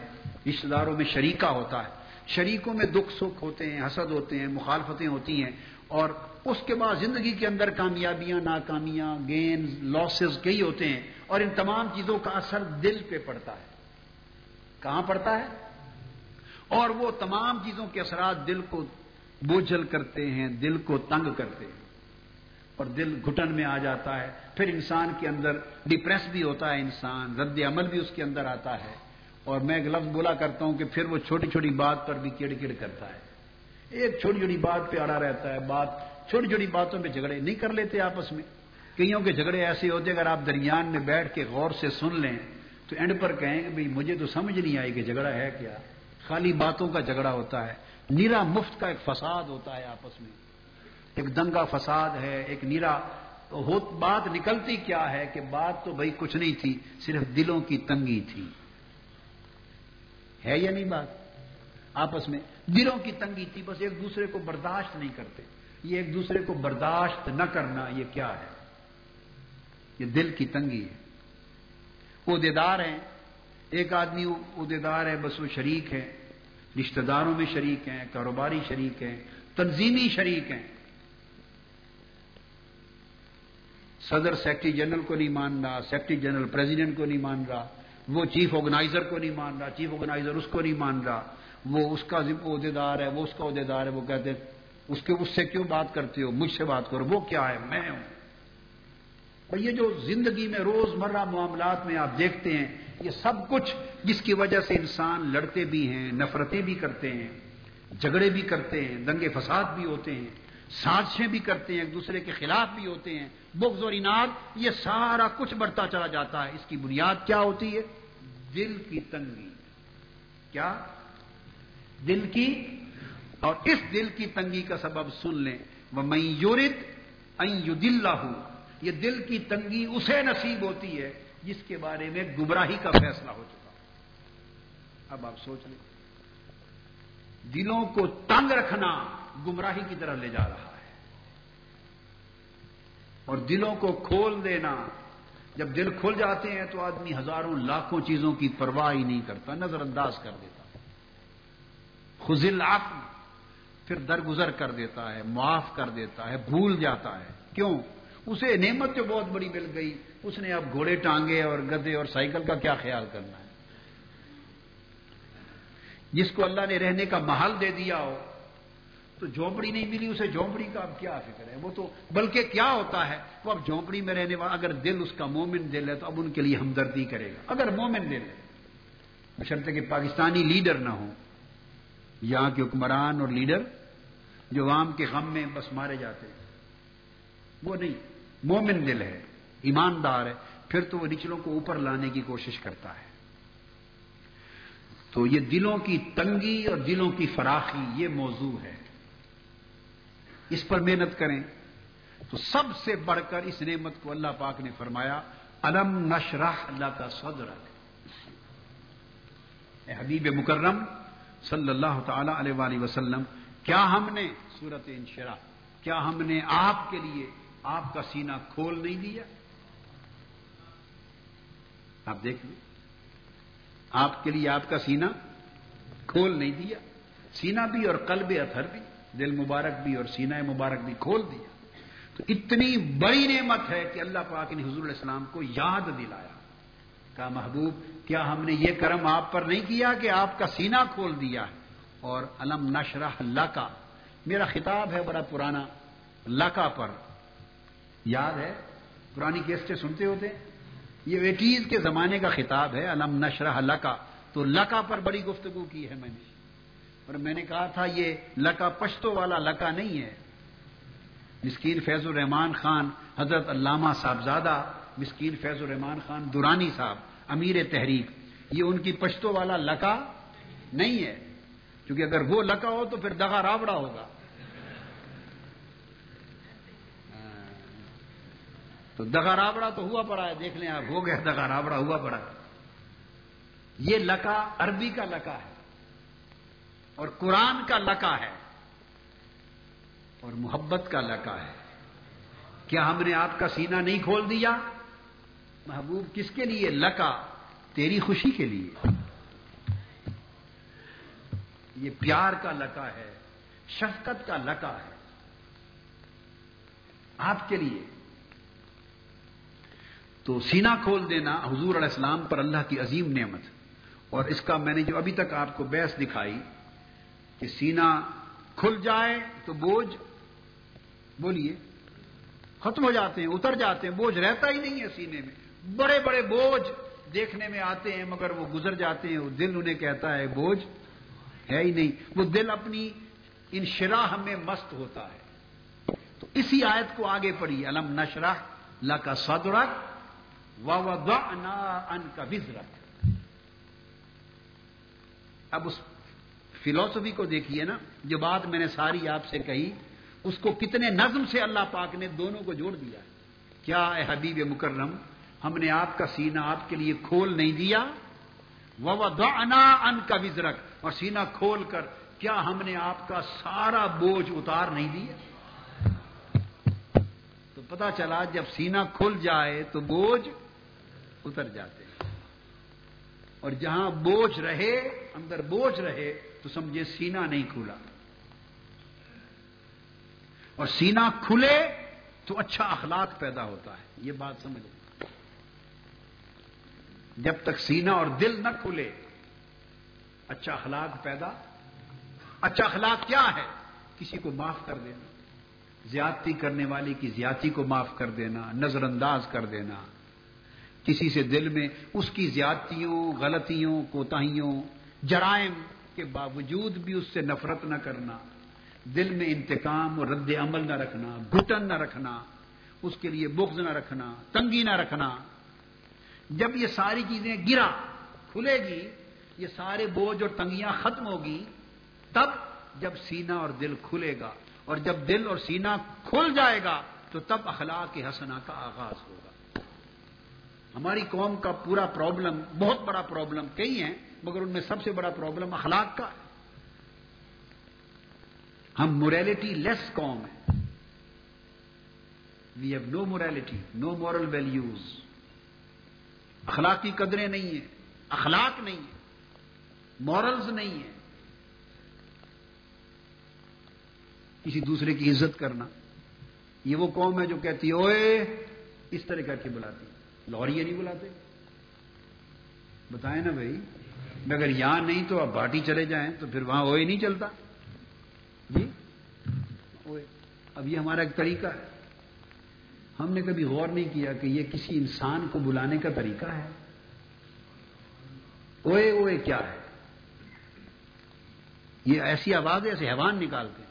رشتہ داروں میں شریکہ ہوتا ہے۔ شریکوں میں دکھ سکھ ہوتے ہیں، حسد ہوتے ہیں، مخالفتیں ہوتی ہیں۔ اور اس کے بعد زندگی کے اندر کامیابیاں، ناکامیاں گینز لاسز کئی ہوتے ہیں۔ اور ان تمام چیزوں کا اثر دل پہ پڑتا ہے۔ کہاں پڑتا ہے؟ اور وہ تمام چیزوں کے اثرات دل کو بوجھل کرتے ہیں، دل کو تنگ کرتے ہیں۔ اور دل گھٹن میں آ جاتا ہے۔ پھر انسان کے اندر ڈپریس بھی ہوتا ہے انسان، رد عمل بھی اس کے اندر آتا ہے۔ اور میں ایک لفظ بولا کرتا ہوں کہ پھر وہ چھوٹی چھوٹی بات پر بھی کڑ کڑ کرتا ہے۔ ایک چھوٹی چھوٹی بات پہ اڑا رہتا ہے، بات چھوٹی چھوٹی باتوں پہ جھگڑے نہیں کر لیتے آپس میں۔ کئیوں کے جھگڑے ایسے ہوتے اگر آپ درمیان میں بیٹھ کے غور سے سن لیں تو اینڈ پر کہیں کہ بھائی مجھے تو سمجھ نہیں آئی کہ جھگڑا ہے کیا۔ خالی باتوں کا جھگڑا ہوتا ہے۔ نیرا مفت کا ایک فساد ہوتا ہے آپس میں۔ ایک دنگا فساد ہے، ایک نیرا بات نکلتی کیا ہے کہ بات تو بھائی کچھ نہیں تھی، صرف دلوں کی تنگی تھی۔ ہے یا نہیں بات؟ آپس میں دلوں کی تنگی تھی، بس ایک دوسرے کو برداشت نہیں کرتے۔ یہ ایک دوسرے کو برداشت نہ کرنا، یہ کیا ہے؟ یہ دل کی تنگی ہے۔ وہ دیدار ہیں۔ ایک آدمی عہدیدار ہے، بس وہ شریک ہے رشتہ داروں میں شریک ہیں، کاروباری شریک ہیں، تنظیمی شریک ہیں۔ صدر، سیکٹری جنرل کو نہیں مان رہا، سیکٹری جنرل پریزیڈنٹ کو نہیں مان رہا، وہ چیف آرگنائزر کو نہیں مان رہا، چیف آرگنائزر اس کو نہیں مان رہا۔ وہ اس کا عہدیدار ہے، وہ اس کا عہدیدار ہے، وہ کہتے اس کے اس سے کیوں بات کرتے ہو؟ مجھ سے بات کرو، وہ کیا ہے؟ میں ہوں۔ اور یہ جو زندگی میں روز مرہ معاملات میں آپ دیکھتے ہیں، یہ سب کچھ جس کی وجہ سے انسان لڑتے بھی ہیں، نفرتیں بھی کرتے ہیں، جھگڑے بھی کرتے ہیں، دنگے فساد بھی ہوتے ہیں، سازشیں بھی کرتے ہیں، ایک دوسرے کے خلاف بھی ہوتے ہیں، بغض اور انعد یہ سارا کچھ بڑھتا چلا جاتا ہے۔ اس کی بنیاد کیا ہوتی ہے؟ دل کی تنگی۔ کیا؟ دل کی؟ اور اس دل کی تنگی کا سبب سن لیں۔ وہ میں یورت دل ہوں یہ دل کی تنگی اسے نصیب ہوتی ہے جس کے بارے میں گمراہی کا فیصلہ ہو چکا۔ اب آپ سوچ لیں۔ دلوں کو تنگ رکھنا گمراہی کی طرح لے جا رہا ہے۔ اور دلوں کو کھول دینا، جب دل کھل جاتے ہیں تو آدمی ہزاروں لاکھوں چیزوں کی پرواہ ہی نہیں کرتا، نظر انداز کر دیتا۔ خزل آپ پھر درگزر کر دیتا ہے، معاف کر دیتا ہے، بھول جاتا ہے۔ کیوں؟ اسے نعمت جو بہت بڑی مل گئی، اس نے اب گھوڑے ٹانگے اور گدے اور سائیکل کا کیا خیال کرنا ہے؟ جس کو اللہ نے رہنے کا محل دے دیا ہو، تو جھونپڑی نہیں ملی، اسے جھونپڑی کا اب کیا فکر ہے؟ وہ تو بلکہ کیا ہوتا ہے؟ وہ اب جھونپڑی میں رہنے والا، اگر دل اس کا مومن دل ہے تو اب ان کے لیے ہمدردی کرے گا۔ اگر مومن دل ہے شرط کہ پاکستانی لیڈر نہ ہو، یہاں کے حکمران اور لیڈر جو عوام کے غم میں بس مارے جاتے ہیں۔ وہ نہیں۔ مومن دل ہے، ایماندار ہے، پھر تو وہ نچلوں کو اوپر لانے کی کوشش کرتا ہے۔ تو یہ دلوں کی تنگی اور دلوں کی فراخی یہ موضوع ہے۔ اس پر محنت کریں۔ تو سب سے بڑھ کر اس نعمت کو اللہ پاک نے فرمایا، الم نشرح اللہ کا صدر حبیب مکرم صلی اللہ تعالی علیہ وآلہ وسلم، کیا ہم نے صورت انشرا کیا ہم نے آپ کے لیے آپ کا سینہ کھول نہیں دیا؟ آپ دیکھ لیں آپ کے لیے آپ کا سینہ کھول نہیں دیا۔ سینہ بھی اور قلب اتھر بھی، دل مبارک بھی اور سینہ مبارک بھی کھول دیا۔ تو اتنی بڑی نعمت ہے کہ اللہ پاک نے حضور السلام کو یاد دلایا۔ کہا، محبوب، کیا ہم نے یہ کرم آپ پر نہیں کیا کہ آپ کا سینہ کھول دیا؟ اور علم نشرح اللہ کا میرا خطاب ہے بڑا پرانا لکا پر۔ یاد ہے؟ پرانی کیسٹیں سنتے ہوتے یہ ایٹیز کے زمانے کا خطاب ہے علم نشرح لکا، تو لکا پر بڑی گفتگو کی ہے میں نے۔ اور میں نے کہا تھا، یہ لکا پشتو والا لکا نہیں ہے۔ مسکین فیض الرحمان خان، حضرت علامہ صاحبزادہ، مسکین فیض الرحمان خان دورانی صاحب، امیر تحریک، یہ ان کی پشتو والا لکا نہیں ہے۔ کیونکہ اگر وہ لکا ہو تو پھر دگا رابڑا ہوگا۔ تو دگا رابڑا تو ہوا پڑا ہے، دیکھ لیں آپ، ہو گیا دگا رابڑا، ہوا پڑا ہے۔ یہ لکا عربی کا لکا ہے اور قرآن کا لکا ہے اور محبت کا لکا ہے۔ کیا ہم نے آپ کا سینہ نہیں کھول دیا؟ محبوب، کس کے لیے؟ لکا، تیری خوشی کے لیے۔ یہ پیار کا لکا ہے، شفقت کا لکا ہے۔ آپ کے لیے۔ تو سینہ کھول دینا حضور علیہ السلام پر اللہ کی عظیم نعمت۔ اور اس کا میں نے جو ابھی تک آپ کو بحث دکھائی کہ سینہ کھل جائے تو بوجھ، بولیے، ختم ہو جاتے ہیں، اتر جاتے ہیں، بوجھ رہتا ہی نہیں ہے سینے میں۔ بڑے بڑے بوجھ دیکھنے میں آتے ہیں، مگر وہ گزر جاتے ہیں، وہ دل انہیں کہتا ہے بوجھ ہے ہی نہیں۔ وہ دل اپنی ان شراہ میں مست ہوتا ہے۔ تو اسی آیت کو آگے پڑھی علم نشرہ لا کا سدرک ان کا وزرت اب اس فلاسفی کو دیکھیے نا، جو بات میں نے ساری آپ سے کہی، اس کو کتنے نظم سے اللہ پاک نے دونوں کو جوڑ دیا۔ کیا اے حبیب مکرم، ہم نے آپ کا سینہ آپ کے لیے کھول نہیں دیا؟ وہ ان کا وزرک اور سینہ کھول کر، کیا ہم نے آپ کا سارا بوجھ اتار نہیں دیا؟ تو پتا چلا، جب سینہ کھل جائے تو بوجھ اتر جاتے ہیں۔ اور جہاں بوجھ رہے، اندر بوجھ رہے، تو سمجھے سینا نہیں کھلا۔ اور سینا کھلے تو اچھا اخلاق پیدا ہوتا ہے۔ یہ بات سمجھ جب تک سینا اور دل نہ کھلے اچھا اخلاق پیدا۔ اچھا اخلاق کیا ہے؟ کسی کو معاف کر دینا۔ زیادتی کرنے والے کی زیادتی کو معاف کر دینا نظر انداز کر دینا۔ کسی سے دل میں اس کی زیادتیوں، غلطیوں، کوتاہیوں، جرائم کے باوجود بھی اس سے نفرت نہ کرنا، دل میں انتقام اور رد عمل نہ رکھنا، گھٹن نہ رکھنا، اس کے لیے بغض نہ رکھنا، تنگی نہ رکھنا۔ جب یہ ساری چیزیں گرا، کھلے گی، یہ سارے بوجھ اور تنگیاں ختم ہوگی، تب جب سینا اور دل کھلے گا اور جب دل اور سینا کھل جائے گا، تو تب اخلاق کے حسنا کا آغاز ہوگا۔ ہماری قوم کا پورا پرابلم بہت بڑا پرابلم کئی ہیں، مگر ان میں سب سے بڑا پرابلم اخلاق کا۔ ہے ہم موریلٹی لیس قوم ہیں۔ We have no morality no moral values اخلاقی قدریں نہیں ہیں، اخلاق نہیں ہے مورلز نہیں ہیں۔ کسی دوسرے کی عزت کرنا، یہ وہ قوم ہے جو کہتی ہے اس طرح کر کے بلاتی لاہوری نہیں بلاتے؟ بتائیں نا بھائی، اگر یہاں نہیں تو آپ باٹی چلے جائیں تو پھر وہاں اوے نہیں چلتا۔ جی؟ اب یہ ہمارا ایک طریقہ ہے۔ ہم نے کبھی غور نہیں کیا کہ یہ کسی انسان کو بلانے کا طریقہ ہے؟ اوے اوے کیا ہے؟ یہ ایسی آواز ایسے حیوان نکالتے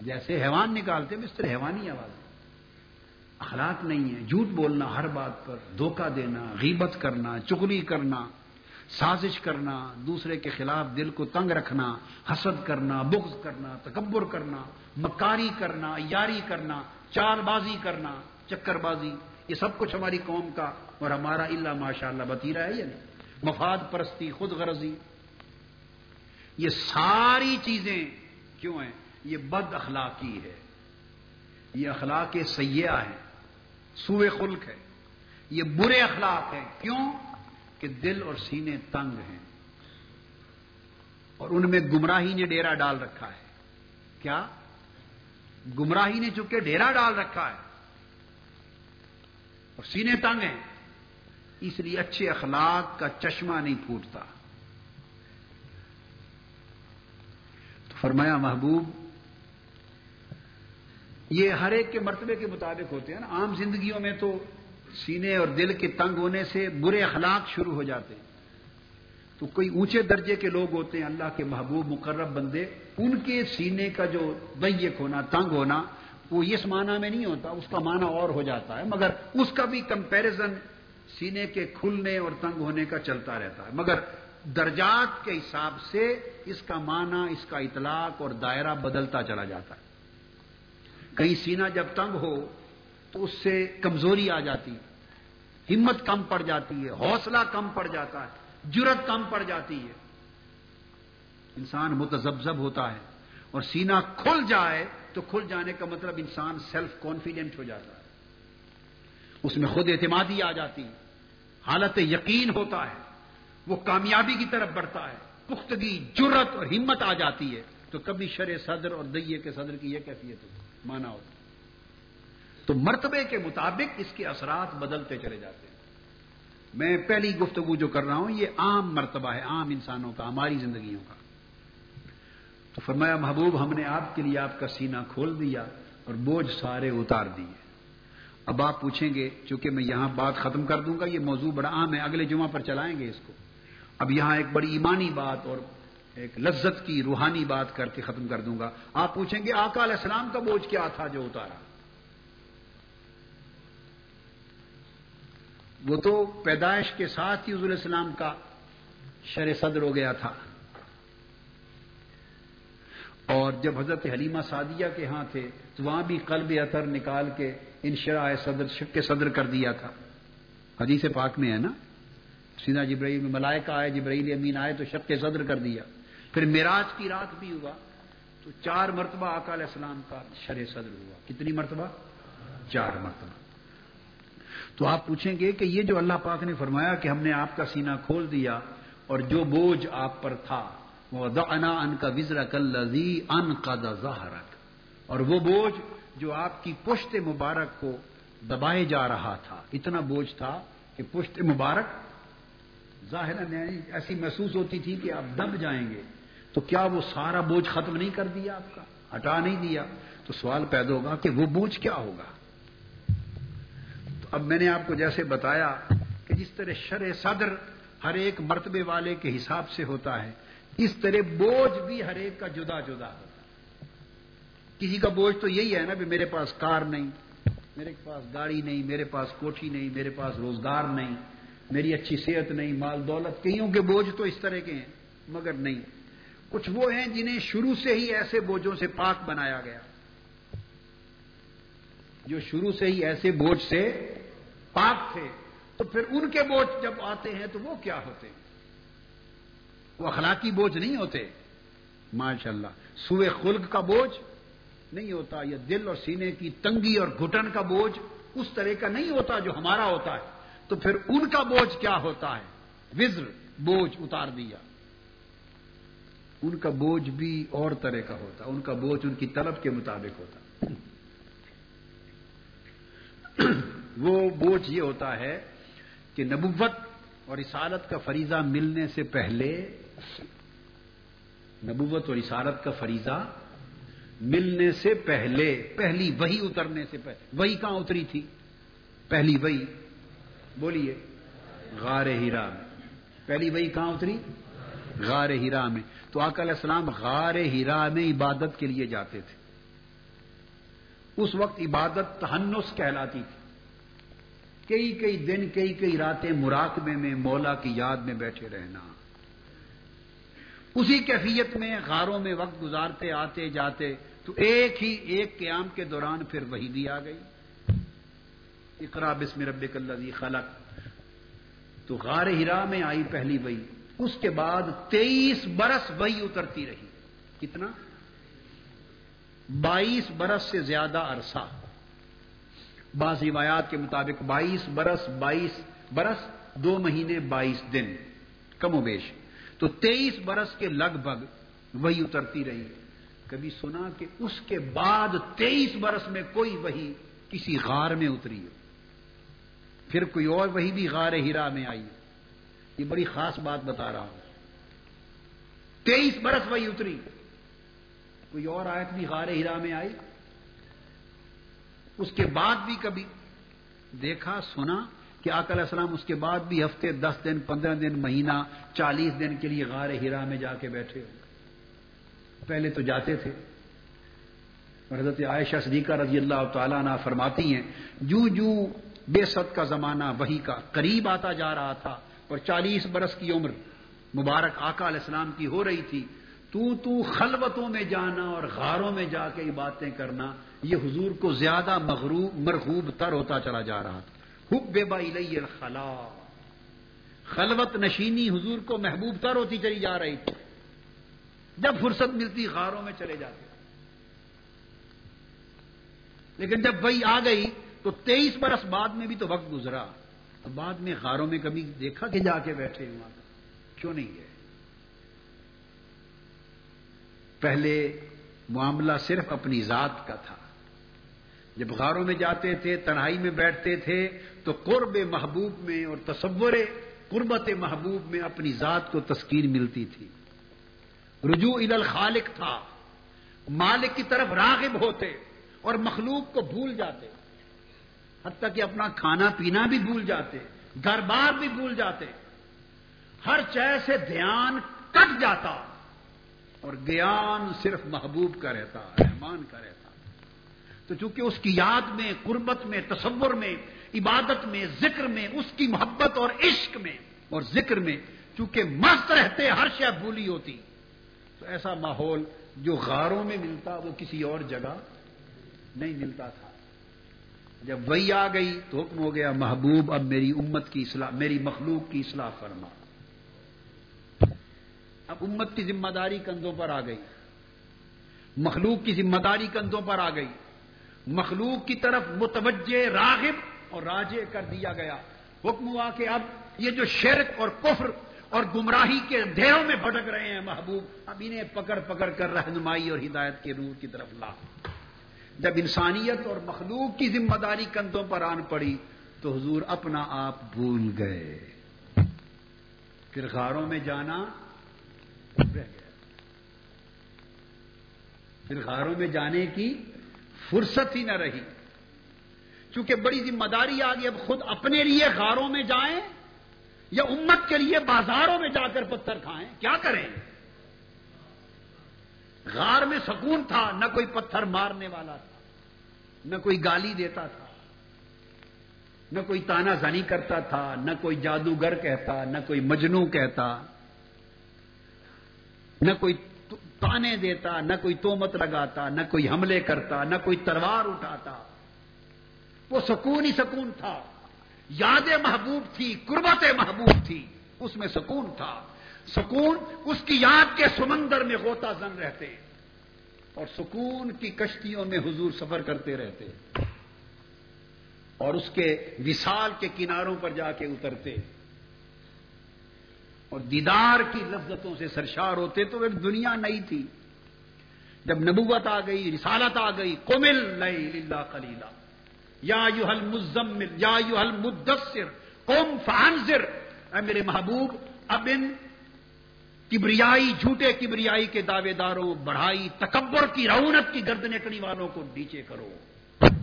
جیسے حیوان نکالتے ہیں اس طرح حیوانی آواز اخلاق نہیں ہے جھوٹ بولنا ہر بات پر، دھوکہ دینا، غیبت کرنا چگلی کرنا، سازش کرنا، دوسرے کے خلاف دل کو تنگ رکھنا، حسد کرنا، بغض کرنا، تکبر کرنا، مکاری کرنا، یاری کرنا، چال بازی کرنا، چکر بازی۔ یہ سب کچھ ہماری قوم کا اور ہمارا اللہ ماشاء اللہ بتیرا ہے یا نہیں مفاد پرستی، خود غرضی۔ یہ ساری چیزیں کیوں ہیں؟ یہ بد اخلاقی ہے۔ یہ اخلاق سیاح ہے سوئے خلق ہے۔ یہ برے اخلاق ہیں۔ کیوں؟ کہ دل اور سینے تنگ ہیں۔ اور ان میں گمراہی نے ڈیرا ڈال رکھا ہے۔ کیا؟ گمراہی نے چونکہ ڈیرا ڈال رکھا ہے۔ اور سینے تنگ ہیں۔ اس لیے اچھے اخلاق کا چشمہ نہیں پھوٹتا۔ تو فرمایا، محبوب یہ ہر ایک کے مرتبے کے مطابق ہوتے ہیں نا۔ عام زندگیوں میں تو سینے اور دل کے تنگ ہونے سے برے اخلاق شروع ہو جاتے ہیں۔ تو کوئی اونچے درجے کے لوگ ہوتے ہیں، اللہ کے محبوب، مقرب بندے، ان کے سینے کا جو دیک ہونا، تنگ ہونا، وہ اس معنی میں نہیں ہوتا، اس کا معنی اور ہو جاتا ہے۔ مگر اس کا بھی کمپیرزن سینے کے کھلنے اور تنگ ہونے کا چلتا رہتا ہے۔ مگر درجات کے حساب سے اس کا معنی، اس کا اطلاق اور دائرہ بدلتا چلا جاتا ہے۔ کہیں سینہ جب تنگ ہو تو اس سے کمزوری آ جاتی ہمت کم پڑ جاتی ہے، حوصلہ کم پڑ جاتا ہے جرت کم پڑ جاتی ہے۔ انسان متزبزب ہوتا ہے اور سینہ کھل جائے تو کھل جانے کا مطلب انسان سیلف کانفیڈنٹ ہو جاتا ہے۔ اس میں خود اعتمادی آ جاتی حالت یقین ہوتا ہے، وہ کامیابی کی طرف بڑھتا ہے۔ پختگی جرت اور ہمت آ جاتی ہے۔ تو کبھی شر صدر اور دئیے کے صدر کی یہ کیفیت ہوتی مانا ہوتا تو مرتبے کے مطابق اس کے اثرات بدلتے چلے جاتے ہیں۔ میں پہلی گفتگو جو کر رہا ہوں، یہ عام مرتبہ ہے، عام انسانوں کا، ہماری زندگیوں کا۔ تو فرمایا، محبوب، ہم نے آپ کے لیے آپ کا سینہ کھول دیا اور بوجھ سارے اتار دیے۔ اب آپ پوچھیں گے، چونکہ میں یہاں بات ختم کر دوں گا، یہ موضوع بڑا عام ہے، اگلے جمعہ پر چلائیں گے اس کو۔ اب یہاں ایک بڑی ایمانی بات اور ایک لذت کی روحانی بات کر کے ختم کر دوں گا۔ آپ پوچھیں گے، آقا علیہ السلام کا بوجھ کیا تھا جو اتارا؟ وہ تو پیدائش کے ساتھ ہی حضور السلام کا شر صدر ہو گیا تھا۔ اور جب حضرت حلیمہ سعدیہ کے ہاں تھے، تو وہاں بھی قلب اثر نکال کے انشرا صدر، شک کے صدر کر دیا تھا۔ حدیث پاک میں ہے نا؟ سیدھا جبرائیل میں ملائکہ آئے، جبرائیل امین آئے تو شک کے صدر کر دیا۔ پھر میراج کی رات بھی ہوا تو چار مرتبہ آقا علیہ السلام کا شر صدر ہوا۔ کتنی مرتبہ؟ چار مرتبہ۔ تو آپ پوچھیں گے کہ یہ جو اللہ پاک نے فرمایا کہ ہم نے آپ کا سینہ کھول دیا اور جو بوجھ آپ پر تھا وہ دنا ان کا وزرا کلزی ان کا ظاہرک اور وہ بوجھ جو آپ کی پشت مبارک کو دبائے جا رہا تھا۔ اتنا بوجھ تھا کہ پشت مبارک ظاہر یعنی ایسی محسوس ہوتی تھی کہ آپ دب جائیں گے۔ تو کیا وہ سارا بوجھ ختم نہیں کر دیا آپ کا؟ ہٹا نہیں دیا؟ تو سوال پیدا ہوگا کہ وہ بوجھ کیا ہوگا؟ تو اب میں نے آپ کو جیسے بتایا کہ جس طرح شر صدر ہر ایک مرتبے والے کے حساب سے ہوتا ہے، اس طرح بوجھ بھی ہر ایک کا جدا جدا ہوتا ہے۔ کسی کا بوجھ تو یہی ہے نا بھی میرے پاس کار نہیں، میرے پاس گاڑی نہیں، میرے پاس کوٹھی نہیں، میرے پاس روزگار نہیں، میری اچھی صحت نہیں، مال دولت، کئیوں کے بوجھ تو اس طرح کے ہیں، مگر نہیں۔ کچھ وہ ہیں جنہیں شروع سے ہی ایسے بوجھوں سے پاک بنایا گیا۔ جو شروع سے ہی ایسے بوجھ سے پاک تھے، تو پھر ان کے بوجھ جب آتے ہیں تو وہ کیا ہوتے؟ ہیں وہ اخلاقی بوجھ نہیں ہوتے۔ ماشاء اللہ سوئے خلق کا بوجھ نہیں ہوتا یا دل اور سینے کی تنگی اور گھٹن کا بوجھ اس طرح کا نہیں ہوتا جو ہمارا ہوتا ہے۔ تو پھر ان کا بوجھ کیا ہوتا ہے؟ وزر، بوجھ اتار دیا۔ ان کا بوجھ بھی اور طرح کا ہوتا، ان کا بوجھ ان کی طلب کے مطابق ہوتا۔ وہ بوجھ یہ ہوتا ہے کہ نبوت اور رسالت کا فریضہ ملنے سے پہلے، نبوت اور رسالت کا فریضہ ملنے سے پہلے، پہلی وہی اترنے سے پہلے، وہی کہاں اتری تھی؟ پہلی وہی، بولیے، غار ہیرا میں۔ پہلی وہی کہاں اتری؟ غار ہیرا میں۔ تو آقا علیہ السلام غار ہیرا میں عبادت کے لیے جاتے تھے۔ اس وقت عبادت تہنس کہلاتی تھی۔ کئی کئی دن، کئی کئی راتیں مراقبے میں مولا کی یاد میں بیٹھے رہنا۔ اسی کیفیت میں غاروں میں وقت گزارتے، آتے، جاتے تو ایک ہی، ایک قیام کے دوران پھر وہی دی آ گئی۔ اقرا بسم رب کلزی خلق۔ تو غار ہرا میں آئی پہلی وہی اس کے بعد تیئیس برس وہی اترتی رہی۔ کتنا؟ بائیس برس سے زیادہ عرصہ۔ بعض روایات کے مطابق بائیس برس بائیس برس، دو مہینے، بائیس دن، کم و بیش۔ تو تیئیس برس کے لگ بھگ وہی اترتی رہی۔ کبھی سنا کہ اس کے بعد تیئیس برس میں کوئی وہی کسی غار میں اتری ہو۔ پھر کوئی اور وہی بھی غار ہیرا میں آئی یہ بڑی خاص بات بتا رہا ہوں۔ تیئیس برس وہی اتری۔ کوئی اور آیت بھی غار ہیرا میں آئی؟ اس کے بعد بھی کبھی دیکھا، سنا کہ علیہ السلام اس کے بعد بھی ہفتے دس دن، پندرہ دن، مہینہ، چالیس دن کے لیے غار ہیرا میں جا کے بیٹھے ہو پہلے تو جاتے تھے۔ حضرت عائشہ صدیقہ رضی اللہ تعالیٰ عنہ فرماتی ہیں جو جو بے ست کا زمانہ وہی کا قریب آتا جا رہا تھا۔ اور چالیس برس کی عمر مبارک آقا علیہ السلام کی ہو رہی تھی، تو تو خلوتوں میں جانا اور غاروں میں جا کے باتیں کرنا، یہ حضور کو زیادہ مغروب، مرغوب تر ہوتا چلا جا رہا تھا۔ حب بے الخلا۔ خلوت نشینی حضور کو محبوب تر ہوتی چلی جا رہی تھی۔ جب فرصت ملتی غاروں میں چلے جاتے۔ لیکن جب وہی آ گئی، تو تیئیس برس بعد میں بھی تو وقت گزرا۔ تو بعد میں غاروں میں کبھی دیکھا کہ جا کے بیٹھے وہاں کیوں نہیں گئے؟ پہلے معاملہ صرف اپنی ذات کا تھا۔ جب غاروں میں جاتے تھے، تنہائی میں بیٹھتے تھے، تو قرب محبوب میں اور تصور قربت محبوب میں اپنی ذات کو تسکین ملتی تھی۔ رجوع ال الخالق تھا۔ مالک کی طرف راغب ہوتے اور مخلوق کو بھول جاتے۔ حتیٰ کہ اپنا کھانا پینا بھی بھول جاتے، گھر بار بھی بھول جاتے۔ ہر چہ سے دھیان کٹ جاتا اور گیان صرف محبوب کا رہتا، رحمان کا رہتا۔ تو چونکہ اس کی یاد میں، قربت میں، تصور میں، عبادت میں، ذکر میں، اس کی محبت اور عشق میں اور ذکر میں چونکہ مست رہتے، ہر شے بھولی ہوتی۔ تو ایسا ماحول جو غاروں میں ملتا، وہ کسی اور جگہ نہیں ملتا تھا۔ جب وہی آ گئی تو حکم ہو گیا، محبوب اب میری امت کی اصلاح، میری مخلوق کی اصلاح فرما۔ اب امت کی ذمہ داری کندھوں پر آ گئی۔ مخلوق کی ذمہ داری کندھوں پر آ گئی۔ مخلوق کی طرف متوجہ، راغب اور راجے کر دیا گیا۔ حکم ہوا کہ اب یہ جو شرک اور کفر اور گمراہی کے اندھیروں میں بھٹک رہے ہیں، محبوب، اب انہیں پکڑ پکڑ کر رہنمائی اور ہدایت کے روح کی طرف لا۔ جب انسانیت اور مخلوق کی ذمہ داری کندھوں پر آن پڑی تو حضور اپنا آپ بھول گئے۔ پھر غاروں میں جانا رہ گیا۔ پھر غاروں میں جانے کی فرصت ہی نہ رہی۔ چونکہ بڑی ذمہ داری آ گئی، اب خود اپنے لیے غاروں میں جائیں یا امت کے لیے بازاروں میں جا کر پتھر کھائیں، کیا کریں؟ غار میں سکون تھا، نہ کوئی پتھر مارنے والا تھا، نہ کوئی گالی دیتا تھا، نہ کوئی تانا زنی کرتا تھا، نہ کوئی جادوگر کہتا، نہ کوئی مجنو کہتا، نہ کوئی تانے دیتا، نہ کوئی تومت لگاتا، نہ کوئی حملے کرتا، نہ کوئی تلوار اٹھاتا۔ وہ سکون ہی سکون تھا۔ یاد محبوب تھی قربت محبوب تھی، اس میں سکون تھا۔ سکون اس کی یاد کے سمندر میں غوطہ زن رہتے۔ اور سکون کی کشتیوں میں حضور سفر کرتے رہتے اور اس کے وشال کے کناروں پر جا کے اترتے اور دیدار کی لذتوں سے سرشار ہوتے تو ایک دنیا نہیں تھی۔ جب نبوت آ گئی، رسالت آ گئی کومل لئی خلیلا یا یو حل مزمل یا یو حل مدثر قوم فانزر اے میرے محبوب، اب ان کبریائی، جھوٹے کبریائی کے دعوے داروں، بڑھائی، تکبر کی رونت کی گرد نکڑی والوں کو نیچے کرو۔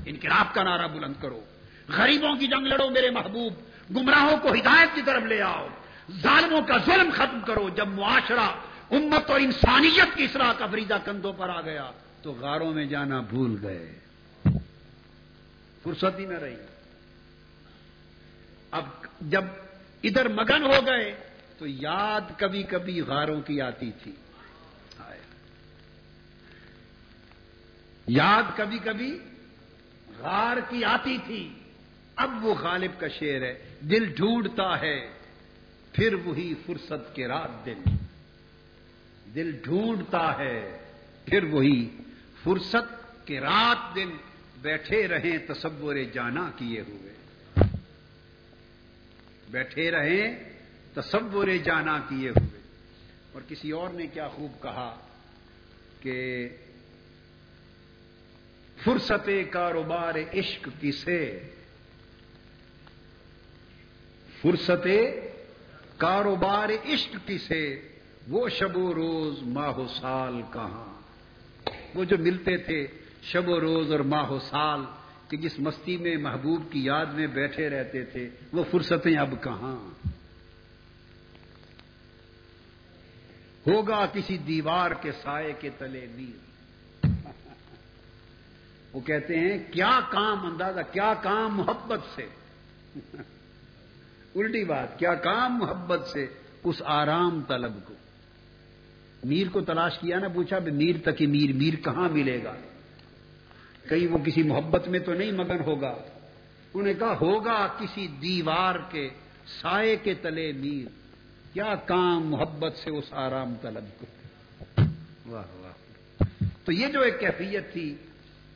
انقلاب کا نعرہ بلند کرو۔ غریبوں کی جنگ لڑو میرے محبوب۔ گمراہوں کو ہدایت کی طرف لے آؤ۔ ظالموں کا ظلم ختم کرو۔ جب معاشرہ، امت اور انسانیت کی اصلاح کا فریدہ کندھوں پر آ گیا، تو غاروں میں جانا بھول گئے۔ فرصت ہی نہ رہی۔ اب جب ادھر مگن ہو گئے تو یاد کبھی کبھی غاروں کی آتی تھی۔ یاد کبھی کبھی غار کی آتی تھی۔ اب وہ غالب کا شعر ہے۔ دل ڈھونڈتا ہے۔ پھر وہی فرصت کے رات دن۔ دل ڈھونڈتا ہے۔ پھر وہی فرصت کے رات دن۔ بیٹھے رہیں تصور جانا کیے ہوئے۔ بیٹھے رہیں تصور جانا کیے ہوئے۔ اور کسی اور نے کیا خوب کہا کہ فرصت کاروبار عشق کسے؟ فرصت کاروبار عشق کسے؟ وہ شب و روز ماہ و سال کہاں؟ وہ جو ملتے تھے شب و روز اور ماہ و سال کہ جس مستی میں محبوب کی یاد میں بیٹھے رہتے تھے، وہ فرصتیں اب کہاں؟ ہوگا کسی دیوار کے سائے کے تلے میر وہ کہتے ہیں، کیا کام اندازہ، کیا کام محبت سے؟ الٹی بات، کیا کام محبت سے اس آرام طلب کو؟ میر کو تلاش کیا نا، پوچھا میر تک میر میر کہاں ملے گا؟ کہیں وہ کسی محبت میں تو نہیں مگن ہوگا۔ انہوں نے کہا، ہوگا کسی دیوار کے سائے کے تلے میر۔ کیا کام محبت سے اس آرام طلب کو؟ واہ واہ۔ تو یہ جو ایک کیفیت تھی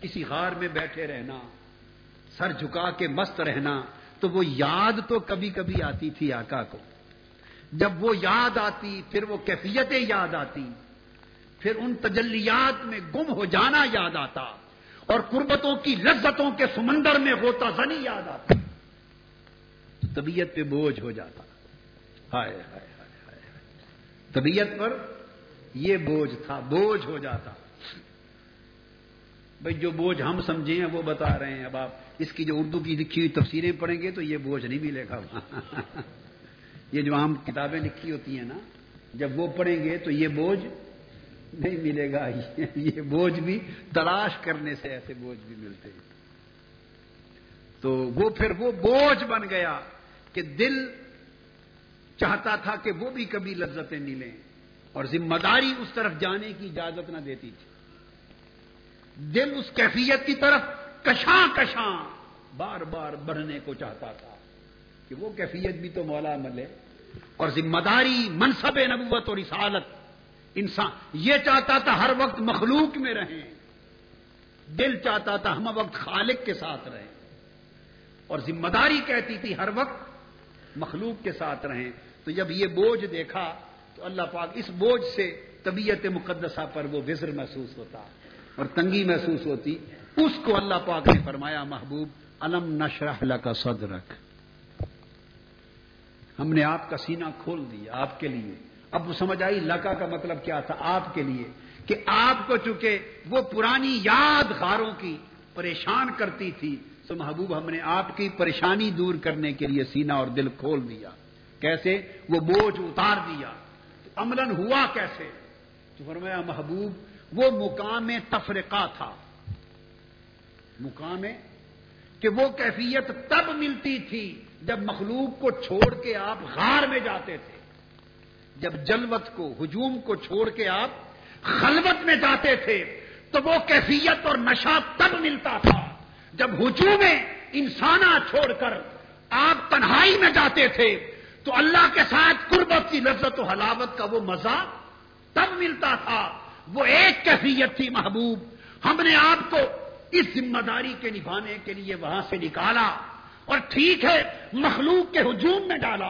کسی غار میں بیٹھے رہنا سر جھکا کے مست رہنا تو وہ یاد تو کبھی کبھی آتی تھی آقا کو۔ جب وہ یاد آتی پھر وہ کیفیتیں یاد آتی پھر ان تجلیات میں گم ہو جانا یاد آتا اور قربتوں کی لذتوں کے سمندر میں ہوتا زنی یاد آتا۔ طبیعت پہ بوجھ ہو جاتا۔ ہائے ہائے طبیعت پر یہ بوجھ تھا، بوجھ ہو جاتا۔ بھائی، جو بوجھ ہم سمجھے ہیں، وہ بتا رہے ہیں۔ اب آپ اس کی جو اردو کی لکھی ہوئی تفسیریں پڑھیں گے تو یہ بوجھ نہیں ملے گا۔ یہ جو ہم کتابیں لکھی ہوتی ہیں نا، جب وہ پڑھیں گے تو یہ بوجھ نہیں ملے گا۔ یہ بوجھ بھی تلاش کرنے سے ایسے بوجھ بھی ملتے ہیں۔ تو وہ پھر وہ بوجھ بن گیا کہ دل چاہتا تھا کہ وہ بھی کبھی لذتیں ملیں اور ذمہ داری اس طرف جانے کی اجازت نہ دیتی تھی۔ دل اس کیفیت کی طرف کشاں کشاں بار بار بڑھنے کو چاہتا تھا کہ وہ کیفیت بھی تو مولا ملے اور ذمہ داری، منصب نبوت اور رسالت انسان، یہ چاہتا تھا ہر وقت مخلوق میں رہیں۔ دل چاہتا تھا ہم وقت خالق کے ساتھ رہیں۔ اور ذمہ داری کہتی تھی ہر وقت مخلوق کے ساتھ رہیں۔ تو جب یہ بوجھ دیکھا تو اللہ پاک اس بوجھ سے طبیعت مقدسہ پر وہ وزر محسوس ہوتا اور تنگی محسوس ہوتی۔ اس کو اللہ پاک نے فرمایا، محبوب علم نشرح کا صدرک؟ ہم نے آپ کا سینہ کھول دیا آپ کے لیے۔ اب وہ سمجھ آئی لکا کا مطلب کیا تھا؟ آپ کے لیے کہ آپ کو چونکہ وہ پرانی یاد خاروں کی پریشان کرتی تھی، تو محبوب ہم نے آپ کی پریشانی دور کرنے کے لیے سینہ اور دل کھول دیا۔ کیسے وہ بوجھ اتار دیا عملن ہوا کیسے تو فرمایا محبوب وہ مقام تفرقہ تھا مقام کہ وہ کیفیت تب ملتی تھی جب مخلوق کو چھوڑ کے آپ غار میں جاتے تھے جب جلوت کو ہجوم کو چھوڑ کے آپ خلوت میں جاتے تھے تو وہ کیفیت اور نشہ تب ملتا تھا جب ہجوم انسانہ چھوڑ کر آپ تنہائی میں جاتے تھے تو اللہ کے ساتھ قربت کی لذت و حلاوت کا وہ مزہ تب ملتا تھا۔ وہ ایک کیفیت تھی محبوب۔ ہم نے آپ کو اس ذمہ داری کے نبھانے کے لیے وہاں سے نکالا اور ٹھیک ہے، مخلوق کے ہجوم میں ڈالا،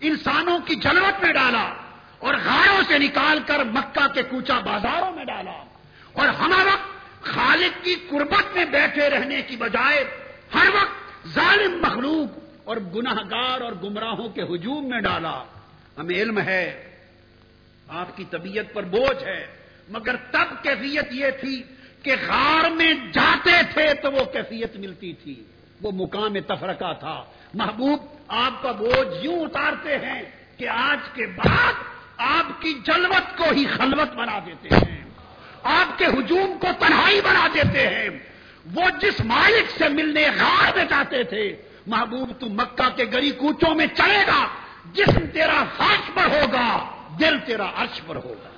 انسانوں کی جلوت میں ڈالا اور غاروں سے نکال کر مکہ کے کوچا بازاروں میں ڈالا۔ اور ہمارا خالق کی قربت میں بیٹھے رہنے کی بجائے ہر وقت ظالم مخلوق اور گناہ گار اور گمراہوں کے ہجوم میں ڈالا۔ ہمیں علم ہے، آپ کی طبیعت پر بوجھ ہے، مگر تب کیفیت یہ تھی کہ غار میں جاتے تھے تو وہ کیفیت ملتی تھی۔ وہ مقام تفرقہ تھا۔ محبوب، آپ کا بوجھ یوں اتارتے ہیں کہ آج کے بعد آپ کی جلوت کو ہی خلوت بنا دیتے ہیں۔ آپ کے ہجوم کو تنہائی بنا دیتے ہیں۔ وہ جس مالک سے ملنے غار میں جاتے تھے محبوب تو مکہ کے گری کوچوں میں چلے گا، جسم تیرا فرش پر ہوگا، دل تیرا عرش پر ہوگا۔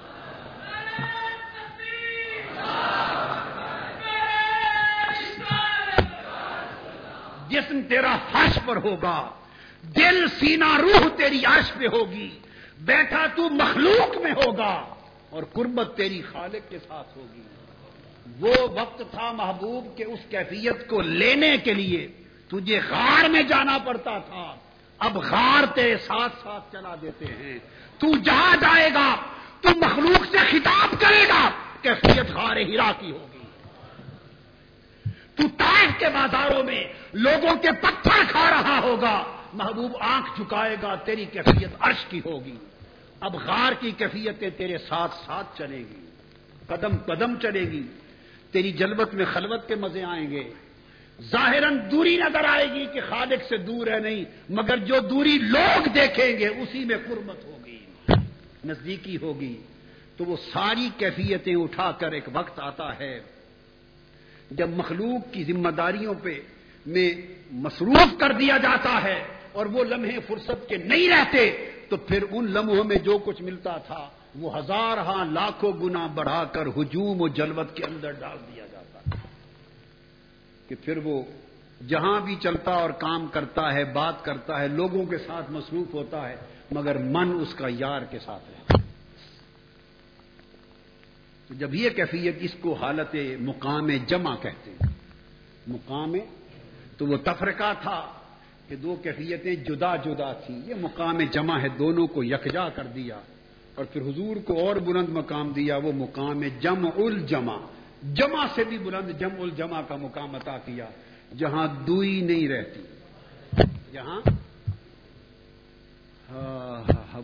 جسم تیرا فرش پر ہوگا، دل سینا روح تیری عرش پہ ہوگی، بیٹھا تو مخلوق میں ہوگا اور قربت تیری خالق کے ساتھ ہوگی۔ وہ وقت تھا محبوب کہ اس کیفیت کو لینے کے لیے۔ تجھے غار میں جانا پڑتا تھا۔ اب غار تیرے ساتھ ساتھ چلا دیتے ہیں۔ تو جہاں جائے گا، تو مخلوق سے خطاب کرے گا، کیفیت غار ہیرا کی ہوگی۔ تو تاج کے بازاروں میں لوگوں کے پتھر کھا رہا ہوگا۔ محبوب آنکھ چکائے گا، تیری کیفیت عرش کی ہوگی۔ اب غار کی کیفیتیں تیرے ساتھ ساتھ چلے گی۔ قدم قدم چلے گی۔ تیری جلبت میں خلوت کے مزے آئیں گے۔ ظاہراً دوری نظر آئے گی کہ خالق سے دور ہے نہیں، مگر جو دوری لوگ دیکھیں گے، اسی میں قربت ہوگی، نزدیکی ہوگی۔ تو وہ ساری کیفیتیں اٹھا کر ایک وقت آتا ہے جب مخلوق کی ذمہ داریوں پہ میں مصروف کر دیا جاتا ہے اور وہ لمحے فرصت کے نہیں رہتے، تو پھر ان لمحوں میں جو کچھ ملتا تھا، وہ ہزار ہاں لاکھوں گنا بڑھا کر ہجوم و جلوت کے اندر ڈال دیا کہ پھر وہ جہاں بھی چلتا اور کام کرتا ہے، بات کرتا ہے، لوگوں کے ساتھ مصروف ہوتا ہے، مگر من اس کا یار کے ساتھ رہتا جب یہ کیفیت اس کو حالت مقام جمع کہتے ہیں، مقام تو وہ تفرقہ تھا کہ دو کیفیتیں جدا جدا تھیں یہ مقام جمع ہے، دونوں کو یکجا کر دیا اور پھر حضور کو اور بلند مقام دیا، وہ مقام جم الجمع۔ جمع سے بھی بلند جم الجمع کا مقام عطا کیا جہاں دوئی نہیں رہتی۔ جہاں؟ ہاں ہاں, ہاں،